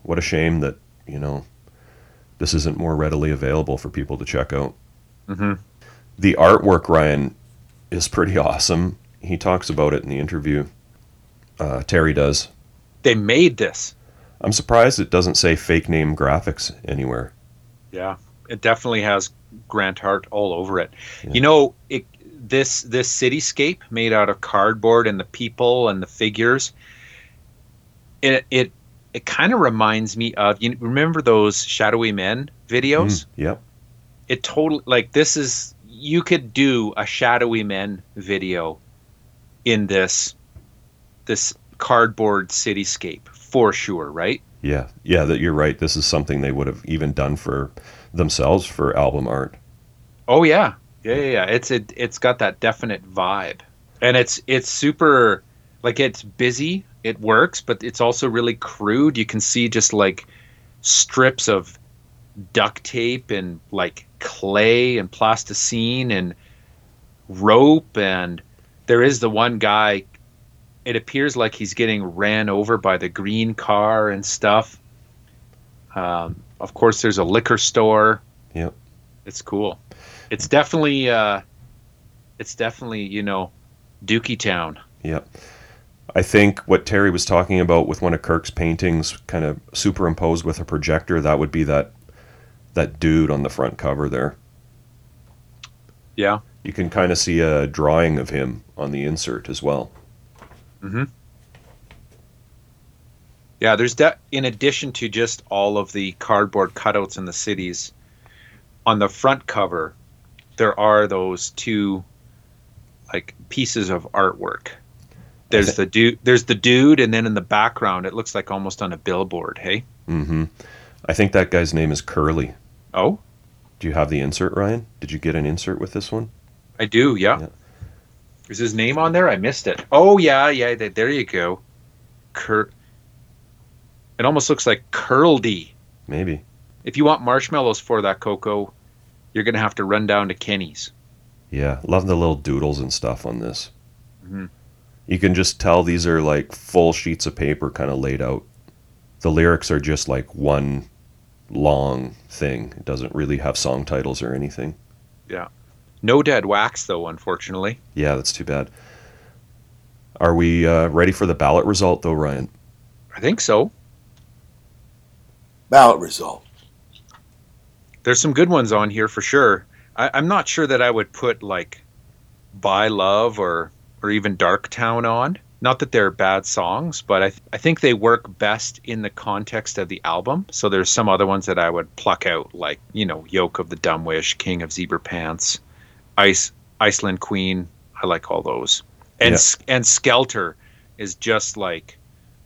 what a shame that, you know, this isn't more readily available for people to check out. hmm The artwork, Ryan, is pretty awesome. He talks about it in the interview. Uh, Terry does. They made this. I'm surprised it doesn't say fake name graphics anywhere. Yeah, it definitely has Grant Hart all over it. Yeah. You know, it, this this cityscape made out of cardboard and the people and the figures. It it it kind of reminds me of you remember those shadowy men videos. Mm, yep. It totally like this is you could do a shadowy men video in this this cardboard cityscape for sure, right? Yeah. Yeah, that you're right. This is something they would have even done for themselves for album art. Oh yeah, yeah, yeah. yeah. It's it. It's got that definite vibe, and it's it's super like it's busy. It works, but it's also really crude. You can see just like strips of duct tape and like clay and plasticine and rope, and there is the one guy. It appears like he's getting ran over by the green car and stuff. Um, of course, there's a liquor store. Yep. It's cool. It's definitely uh it's definitely, you know, Dookie Town. Yep. I think what Terry was talking about with one of Kirk's paintings kind of superimposed with a projector, that would be that that dude on the front cover there. Yeah. You can kind of see a drawing of him on the insert as well. Mm-hmm. Yeah, there's that in addition to just all of the cardboard cutouts in the cities, on the front cover, there are those two like pieces of artwork. There's the dude there's the dude and then in the background it looks like almost on a billboard, hey? mm-hmm I think that guy's name is Curly. Oh, Do you have the insert, Ryan? Did you get an insert with this one? I do, yeah. Yeah. Is his name on there? I missed it. Oh yeah, yeah. th- There you go. Cur. It almost looks like curledy. Maybe. If you want marshmallows for that cocoa, you're gonna have to run down to Kenny's. Yeah, love the little doodles and stuff on this. Mhm. You can just tell these are like full sheets of paper kind of laid out. The lyrics are just like one long thing. It doesn't really have song titles or anything. Yeah. No dead wax though, unfortunately. Yeah, that's too bad. Are we uh, ready for the ballot result though, Ryan? I think so. Ballot result. There's some good ones on here for sure. I, I'm not sure that I would put like "By Love" or or even "Dark Town" on. Not that they're bad songs, but I th- I think they work best in the context of the album. So there's some other ones that I would pluck out, like you know, "Yoke of the Dumb Wish," "King of Zebra Pants," "Ice Iceland Queen." I like all those, and Yeah. And "Skelter" is just like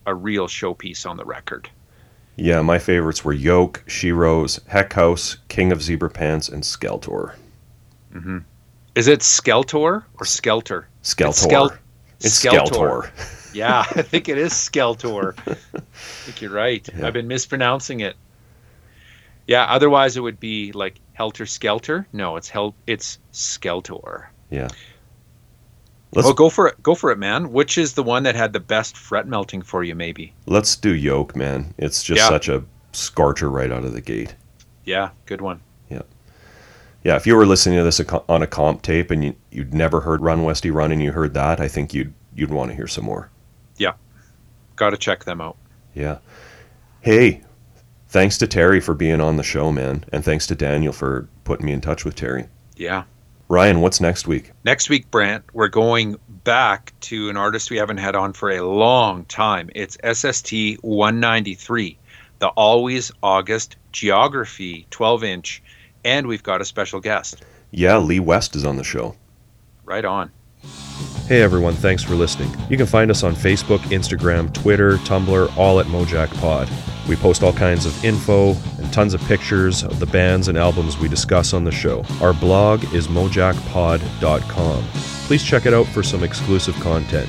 a real showpiece on the record. Yeah, my favorites were Yoke, She Rose, Heck House, King of Zebra Pants, and Skeltor. hmm Is it Skeltor or Skelter? Skeltor. Skel- It's Skeltor. Skeltor. Yeah, I think it is Skeltor. I think you're right. Yeah. I've been mispronouncing it. Yeah, otherwise it would be like Helter Skelter. No, it's Hel- it's Skeltor. Yeah. Let's well, go for it. Go for it, man. Which is the one that had the best fret melting for you, maybe? let's do yoke, man. It's just Yeah. such a scorcher right out of the gate. Yeah, good one. Yeah, if you were listening to this on a comp tape and you, you'd never heard Run Westy Run and you heard that, I think you'd you'd want to hear some more. Yeah, got to check them out. Yeah. Hey, thanks to Terry for being on the show, man, and thanks to Daniel for putting me in touch with Terry. Yeah. Ryan, what's next week? Next week, Brant, we're going back to an artist we haven't had on for a long time. It's SST 193, the Always August Geography 12 inch, and we've got a special guest. Yeah, Lee West is on the show. Right on. Hey everyone, thanks for listening. You can find us on Facebook, Instagram, Twitter, Tumblr, all at Mojack Pod. We post all kinds of info and tons of pictures of the bands and albums we discuss on the show. Our blog is mojackpod.com. Please check it out for some exclusive content.